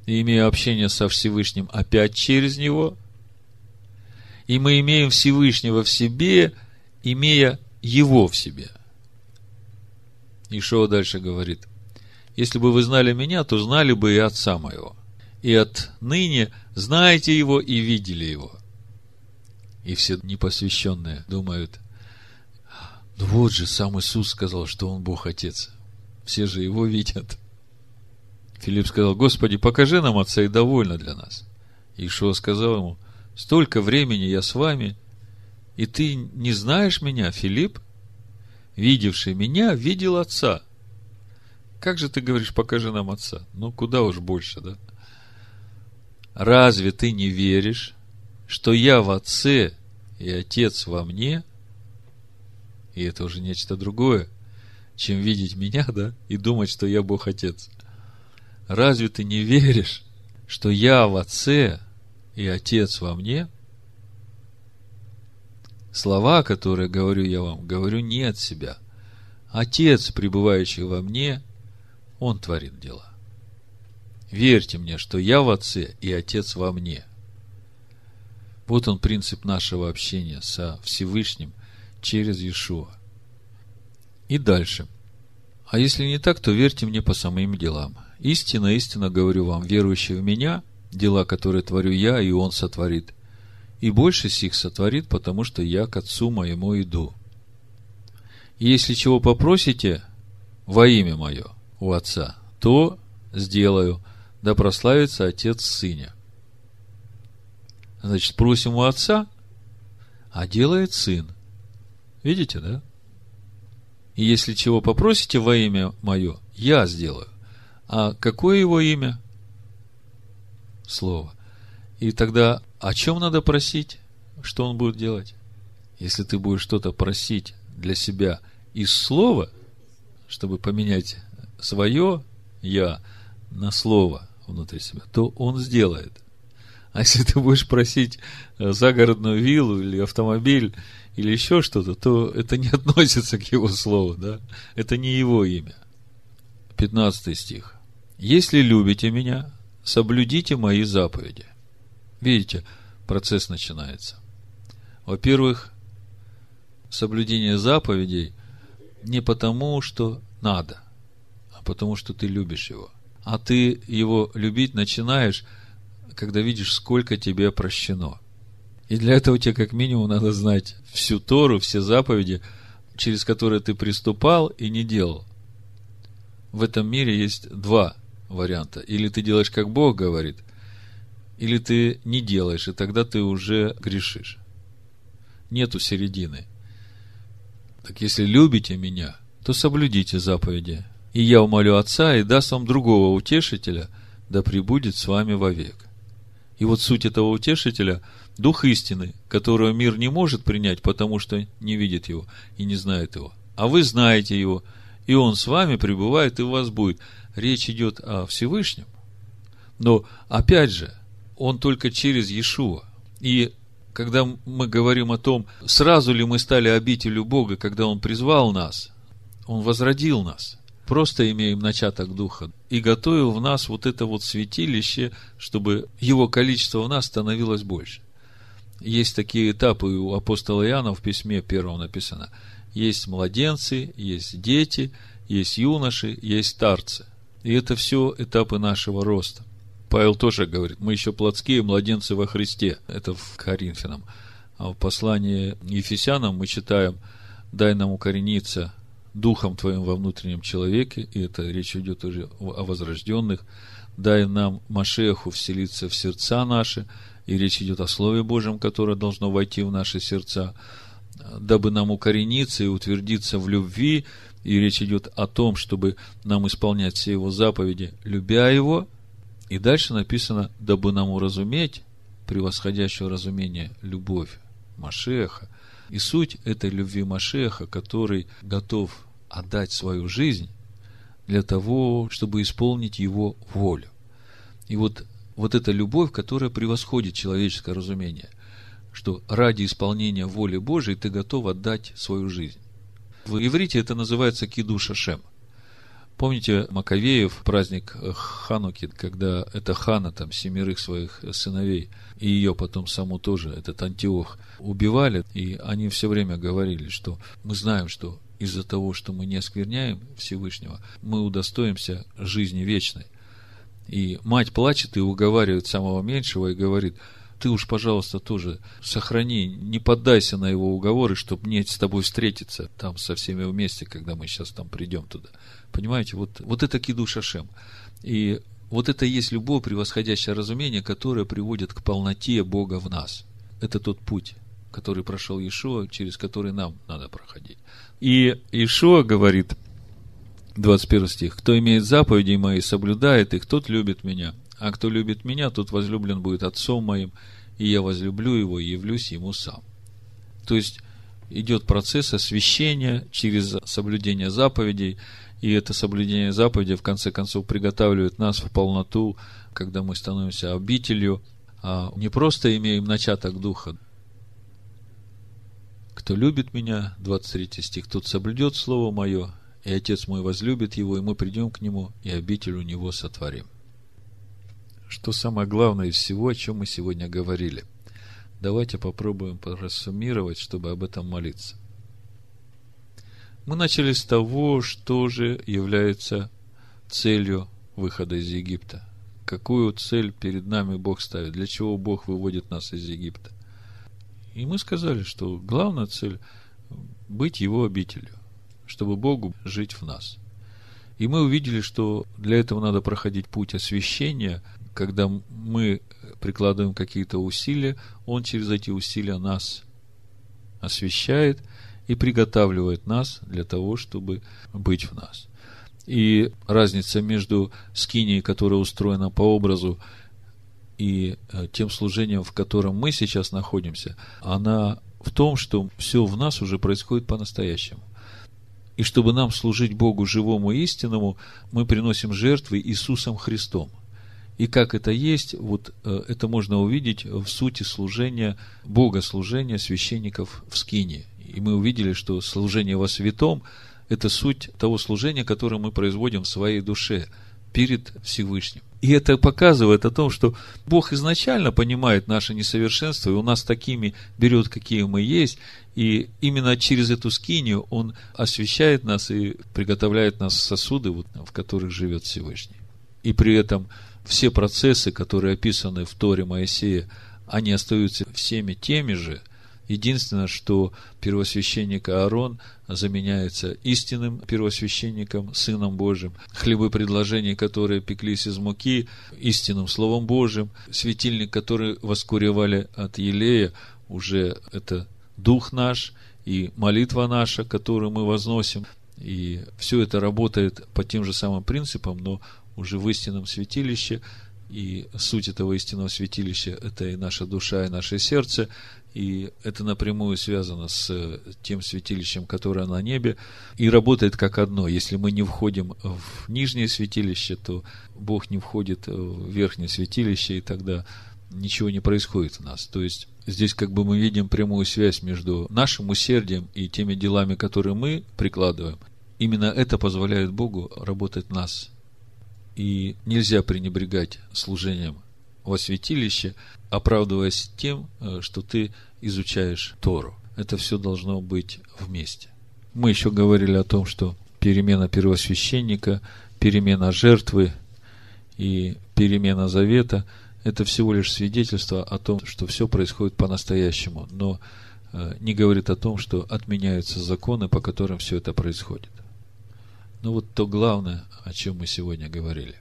Speaker 1: и имея общение со Всевышним опять через Него, и мы имеем Всевышнего в себе, имея Его в себе. Ишуа дальше говорит, если бы вы знали меня, то знали бы и Отца моего. И отныне знаете Его и видели Его. И все непосвященные думают – ну вот же, сам Иисус сказал, что Он Бог Отец. Все же Его видят. Филипп сказал, Господи, покажи нам Отца и довольно для нас. Ишуа сказал ему, столько времени я с вами, и ты не знаешь меня, Филипп? Видевший меня, видел Отца. Как же ты говоришь, покажи нам Отца? Ну, куда уж больше, да? Разве ты не веришь, что я в Отце и Отец во мне – и это уже нечто другое. чем видеть меня, да, и думать, что я Бог Отец. Разве ты не веришь, что я в Отце и Отец во мне? Слова, которые говорю я вам, говорю не от себя. Отец, пребывающий во мне, Он творит дела. Верьте мне, что я в Отце и Отец во мне. Вот он принцип нашего общения со Всевышним через Иешуа. И дальше. А если не так, то верьте мне по самым делам. Истинно, истинно говорю вам, верующий в меня, дела, которые творю я, и он сотворит. И больше сих сотворит, потому что я к отцу моему иду. Если чего попросите во имя мое у отца, то сделаю, да прославится отец сыне. Значит, просим у отца, а делает сын. Видите, да? И если чего попросите во имя мое, я сделаю. А какое его имя? Слово. И тогда о чем надо просить? Что он будет делать? Если ты будешь что-то просить для себя из слова, чтобы поменять свое я на слово внутри себя, то он сделает. А если ты будешь просить загородную виллу или автомобиль или еще что-то, то это не относится к его слову, да? Это не его имя. 15 стих. Если любите меня, соблюдите мои заповеди. Видите, процесс начинается. Во-первых, соблюдение заповедей не потому, что надо, а потому, что ты любишь его. А ты его любить начинаешь, когда видишь, сколько тебе прощено – и для этого тебе как минимум надо знать всю Тору, все заповеди, через которые ты приступал и не делал. В этом мире есть два варианта. Или ты делаешь, как Бог говорит, или ты не делаешь, и тогда ты уже грешишь. Нету середины. Так если любите меня, то соблюдите заповеди. И я умолю Отца и даст вам другого утешителя, да пребудет с вами вовек. И вот суть этого утешителя – Дух истины, которого мир не может принять, потому что не видит его и не знает его. А вы знаете его, и он с вами пребывает и у вас будет. Речь идет о Всевышнем. Но, опять же, он только через Иешуа. И когда мы говорим о том, сразу ли мы стали обителю Бога, когда Он призвал нас, Он возродил нас, просто имеем начаток Духа, и готовил в нас вот это вот святилище, чтобы его количество в нас становилось больше. Есть такие этапы у апостола Иоанна в письме первом написано. Есть младенцы, есть дети, есть юноши, есть старцы. И это все этапы нашего роста. Павел тоже говорит, мы еще плотские младенцы во Христе. Это в Коринфянам. А в послании Ефесянам мы читаем, дай нам укорениться духом твоим во внутреннем человеке, и это речь идет уже о возрожденных, дай нам Машеху вселиться в сердца наши, и речь идет о Слове Божьем, которое должно войти в наши сердца, дабы нам укорениться и утвердиться в любви, и речь идет о том, чтобы нам исполнять все его заповеди, любя его, и дальше написано, дабы нам уразуметь превосходящее разумение любовь Машеха, и суть этой любви Машеха, который готов отдать свою жизнь для того, чтобы исполнить его волю. И вот вот эта любовь, которая превосходит человеческое разумение, что ради исполнения воли Божией ты готов отдать свою жизнь. В иврите это называется кидуша шем. Помните Маковеев, праздник Хануки, когда это Хана, там, семерых своих сыновей, и ее потом саму тоже, этот Антиох, убивали, и они все время говорили, что мы знаем, что из-за того, что мы не оскверняем Всевышнего, мы удостоимся жизни вечной. И мать плачет и уговаривает самого меньшего и говорит, ты уж, пожалуйста, тоже сохрани, не поддайся на его уговоры, чтобы мне с тобой встретиться там со всеми вместе, когда мы сейчас там придем туда. Понимаете, вот, вот это киду шашем. И вот это и есть любое превосходящее разумение, которое приводит к полноте Бога в нас. Это тот путь, который прошел Иешуа, через который нам надо проходить. И Иешуа говорит – 21 стих. «Кто имеет заповеди мои, соблюдает их, тот любит меня. А кто любит меня, тот возлюблен будет отцом моим, и я возлюблю его и явлюсь ему сам». То есть, идет процесс освящения через соблюдение заповедей, и это соблюдение заповедей в конце концов приготавливает нас в полноту, когда мы становимся обителью, а не просто имеем начаток духа. Кто любит меня, 23 стих, тот соблюдет Слово Мое, и Отец мой возлюбит его, и мы придем к нему, и обитель у него сотворим. Что самое главное из всего, о чем мы сегодня говорили? Давайте попробуем просуммировать, чтобы об этом молиться. Мы начали с того, что же является целью выхода из Египта. Какую цель перед нами Бог ставит? Для чего Бог выводит нас из Египта? И мы сказали, что главная цель – быть Его обителью чтобы Богу жить в нас. И мы увидели, что для этого надо проходить путь освящения, когда мы прикладываем какие-то усилия, Он через эти усилия нас освящает и приготавливает нас для того, чтобы быть в нас. И разница между скинией, которая устроена по образу, и э, тем служением, в котором мы сейчас находимся, она в том, что все в нас уже происходит по-настоящему. И чтобы нам служить Богу живому и истинному, мы приносим жертвы Иисусом Христом. И как это есть, вот э, это можно увидеть в сути служения, богослужения священников в Скине. И мы увидели, что служение во святом – это суть того служения, которое мы производим в своей душе перед Всевышним. И это показывает о том, что Бог изначально понимает наше несовершенство, и у нас такими берет, какие мы есть, и именно через эту скинию Он освещает нас и приготовляет нас сосуды, вот, в которых живет Всевышний. И при этом все процессы, которые описаны в Торе Моисея, они остаются всеми теми же – Единственное, что первосвященник Аарон заменяется истинным первосвященником, Сыном Божьим. Хлебы предложений, которые пеклись из муки, истинным Словом Божьим. Светильник, который воскуревали от Елея, уже это Дух наш и молитва наша, которую мы возносим. И все это работает по тем же самым принципам, но уже в истинном святилище. И суть этого истинного святилища – это и наша душа, и наше сердце – и это напрямую связано с э, тем святилищем, которое на небе, и работает как одно. Если мы не входим в нижнее святилище, то Бог не входит в верхнее святилище, и тогда ничего не происходит у нас. То есть, здесь как бы мы видим прямую связь между нашим усердием и теми делами, которые мы прикладываем. Именно это позволяет Богу работать в нас. И нельзя пренебрегать служением во святилище, оправдываясь тем, э, что ты изучаешь Тору. Это все должно быть вместе. Мы еще говорили о том, что перемена первосвященника, перемена жертвы и перемена завета – это всего лишь свидетельство о том, что все происходит по-настоящему, но э, не говорит о том, что отменяются законы, по которым все это происходит. Но вот то главное, о чем мы сегодня говорили.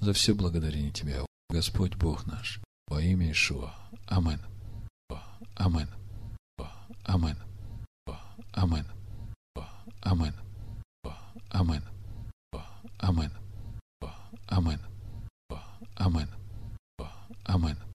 Speaker 1: За все благодарение Тебя, Господь Бог наш, во имя Ишуа. Амин. Амин. Амин. Амин. Амин. Амин. Амин. Амин. Амин. Амин.